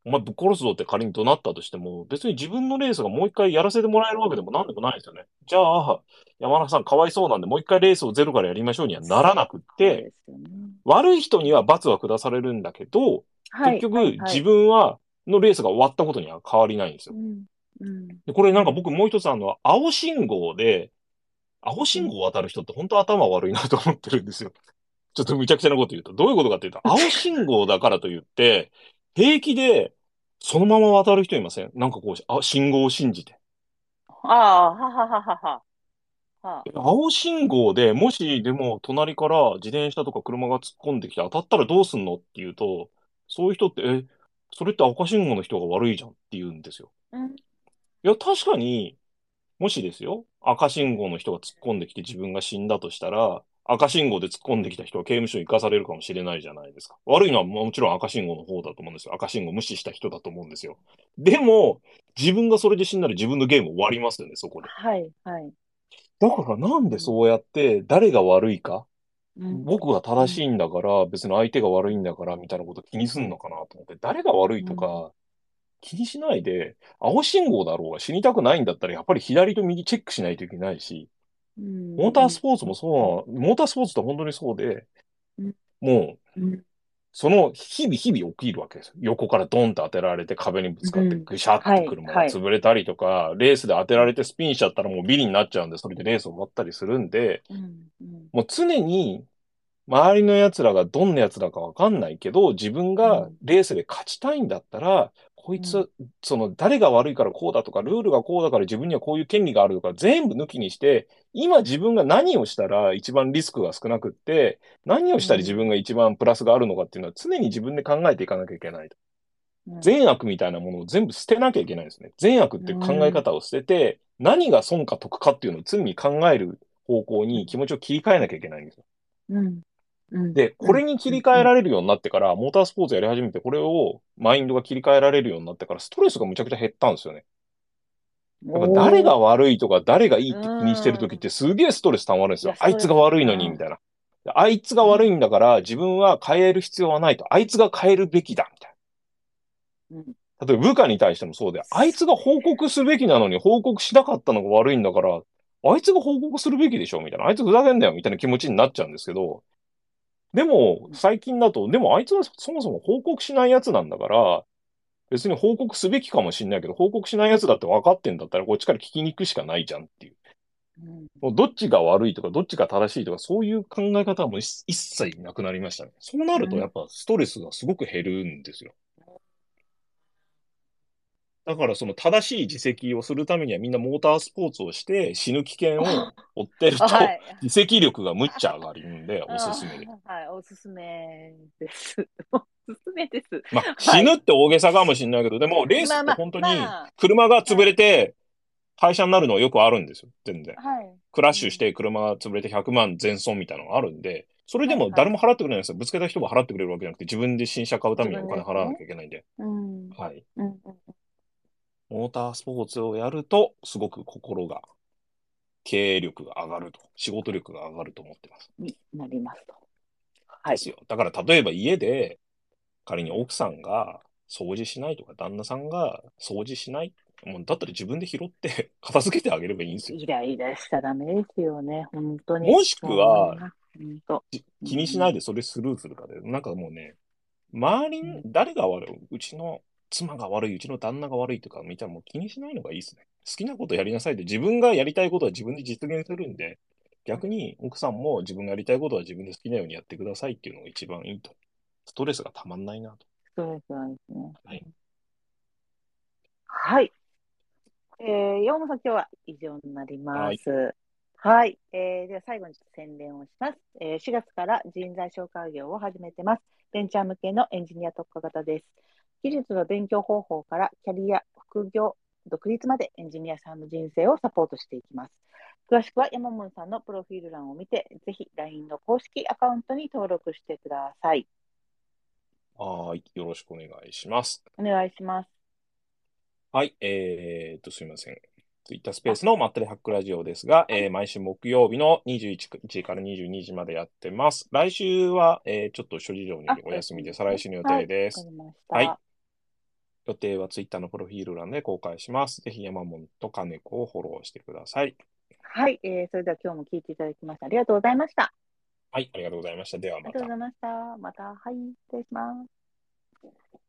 お前ぶっ殺すぞって仮に怒鳴ったとしても、別に自分のレースがもう一回やらせてもらえるわけでもなんでもないですよね。じゃあ、山中さんかわいそうなんでもう一回レースをゼロからやりましょうにはならなくって、ね悪い人には罰は下されるんだけど、はい結局はいはい自分は、のレースが終わったことには変わりないんですよ。うんうんで、これなんか僕もう一つあの、青信号で、青信号を渡る人って本当頭悪いなと思ってるんですよ。ちょっと無茶苦茶なこと言うと、どういうことかっていうと、青信号だからと言って、平気で、そのまま渡る人いません？なんかこう、あ、信号を信じて。ああ、ははははは。は青信号でもしでも隣から自転車とか車が突っ込んできて当たったらどうすんのって言うと、そういう人って、え、それって赤信号の人が悪いじゃんって言うんですよ。うんいや、確かに、もしですよ、赤信号の人が突っ込んできて自分が死んだとしたら、赤信号で突っ込んできた人は刑務所に行かされるかもしれないじゃないですか。悪いのはもちろん赤信号の方だと思うんですよ。赤信号無視した人だと思うんですよ。でも、自分がそれで死んだら自分のゲーム終わりますよね、そこで。はい、はい。だからなんでそうやって誰が悪いか、うん僕が正しいんだから、別に相手が悪いんだから、みたいなこと気にすんのかなと思って、誰が悪いとか、気にしないで、青信号だろうが死にたくないんだったら、やっぱり左と右チェックしないといけないし、うん。モータースポーツもそうな、モータースポーツって本当にそうでうん、もう、うんその日々日々起きるわけですよ。横からドンと当てられて壁にぶつかってうん。ぐしゃって車が潰れたりとか、レースで当てられてスピンしちゃったらもうビリになっちゃうんで、それでレース終わったりするんで、うんうん。もう常に周りの奴らがどんな奴らかわかんないけど、自分がレースで勝ちたいんだったら、こいつ、うその誰が悪いからこうだとか、ルールがこうだから自分にはこういう権利があるとか、全部抜きにして、今自分が何をしたら一番リスクが少なくって、何をしたら自分が一番プラスがあるのかっていうのは常に自分で考えていかなきゃいけないと。うん善悪みたいなものを全部捨てなきゃいけないんですね。善悪っていう考え方を捨てて、何が損か得かっていうのを常に考える方向に気持ちを切り替えなきゃいけないんですよ。うんうんで、これに切り替えられるようになってから、モータースポーツやり始めて、これをマインドが切り替えられるようになってから、ストレスがむちゃくちゃ減ったんですよね。だから誰が悪いとか誰がいいって気にしてるときってすげえストレス溜まるんですよあいつが悪いのに、みたいな。であいつが悪いんだから自分は変える必要はないと。あいつが変えるべきだ、みたいうんな。例えば部下に対してもそうで、あいつが報告すべきなのに報告しなかったのが悪いんだから、あいつが報告するべきでしょ、みたいな。あいつふざけんなよ、みたいな気持ちになっちゃうんですけど、でも、最近だと、でもあいつはそもそも報告しないやつなんだから、別に報告すべきかもしれないけど、報告しないやつだって分かってんだったら、こっちから聞きに行くしかないじゃんっていう。うんもうどっちが悪いとか、どっちが正しいとか、そういう考え方はもう一一切なくなりましたね。そうなると、やっぱストレスがすごく減るんですよ。だから、その正しい自責をするためにはみんなモータースポーツをして死ぬ危険を負ってると、はい。自責力がむっちゃ上がるんで、おすすめで。あはい、おすすめです。おすすめです。まあ、死ぬって大げさかもしれないけど、でも、レースって本当にまあ、車が潰れて、廃車になるのはよくあるんですよ、全然。はい。クラッシュして車が潰れて100万全損みたいなのがあるんで、それでも誰も払ってくれないんですよ。ぶつけた人が払ってくれるわけじゃなくて、自分で新車買うためにお金払わなきゃいけないんで。うん。はい。うんうんモータースポーツをやると、すごく心が、経営力が上がると、仕事力が上がると思ってます。になりますと。はいで。すよ。だから例えば家で、仮に奥さんが掃除しないとか、旦那さんが掃除しない。もうだったら自分で拾って片付けてあげればいいんですよ。イライラしちゃダメですよね、本当に。もしくは。気にしないでそれスルーするかで、なんかもうね、周りに誰が悪い、うちの妻が悪い、うちの旦那が悪いとか見たらもう気にしないのがいいですね。好きなことやりなさいで、自分がやりたいことは自分で実現するんで、逆に奥さんも自分がやりたいことは自分で好きなようにやってくださいっていうのが一番いいと。ストレスがたまんないなと。ストレスなんですね。はい。はい。えー、山本さん、今日は以上になります。はい。えー、では最後にちょっと宣伝をします。えー、4月から人材紹介業を始めてます。ベンチャー向けのエンジニア特化型です。技術の勉強方法からキャリア、副業、独立までエンジニアさんの人生をサポートしていきます。詳しくは山本さんのプロフィール欄を見て、ぜひ LINE の公式アカウントに登録してください。はーい。よろしくお願いします。お願いします。はい。えーっと、すみません。ツイッタースペースのまったりハックラジオですが、えー毎週木曜日の21時から22時までやってます。来週は、えーちょっと諸事情にあお休みで、再来週の予定です。はい予定はツイッターのプロフィール欄で公開します。ぜひ山本と金子をフォローしてください。はい、えー、それでは今日も聞いていただきましてありがとうございました。はい、ありがとうございました。ではまたありがとうご。ざいました。また、はい、失礼します。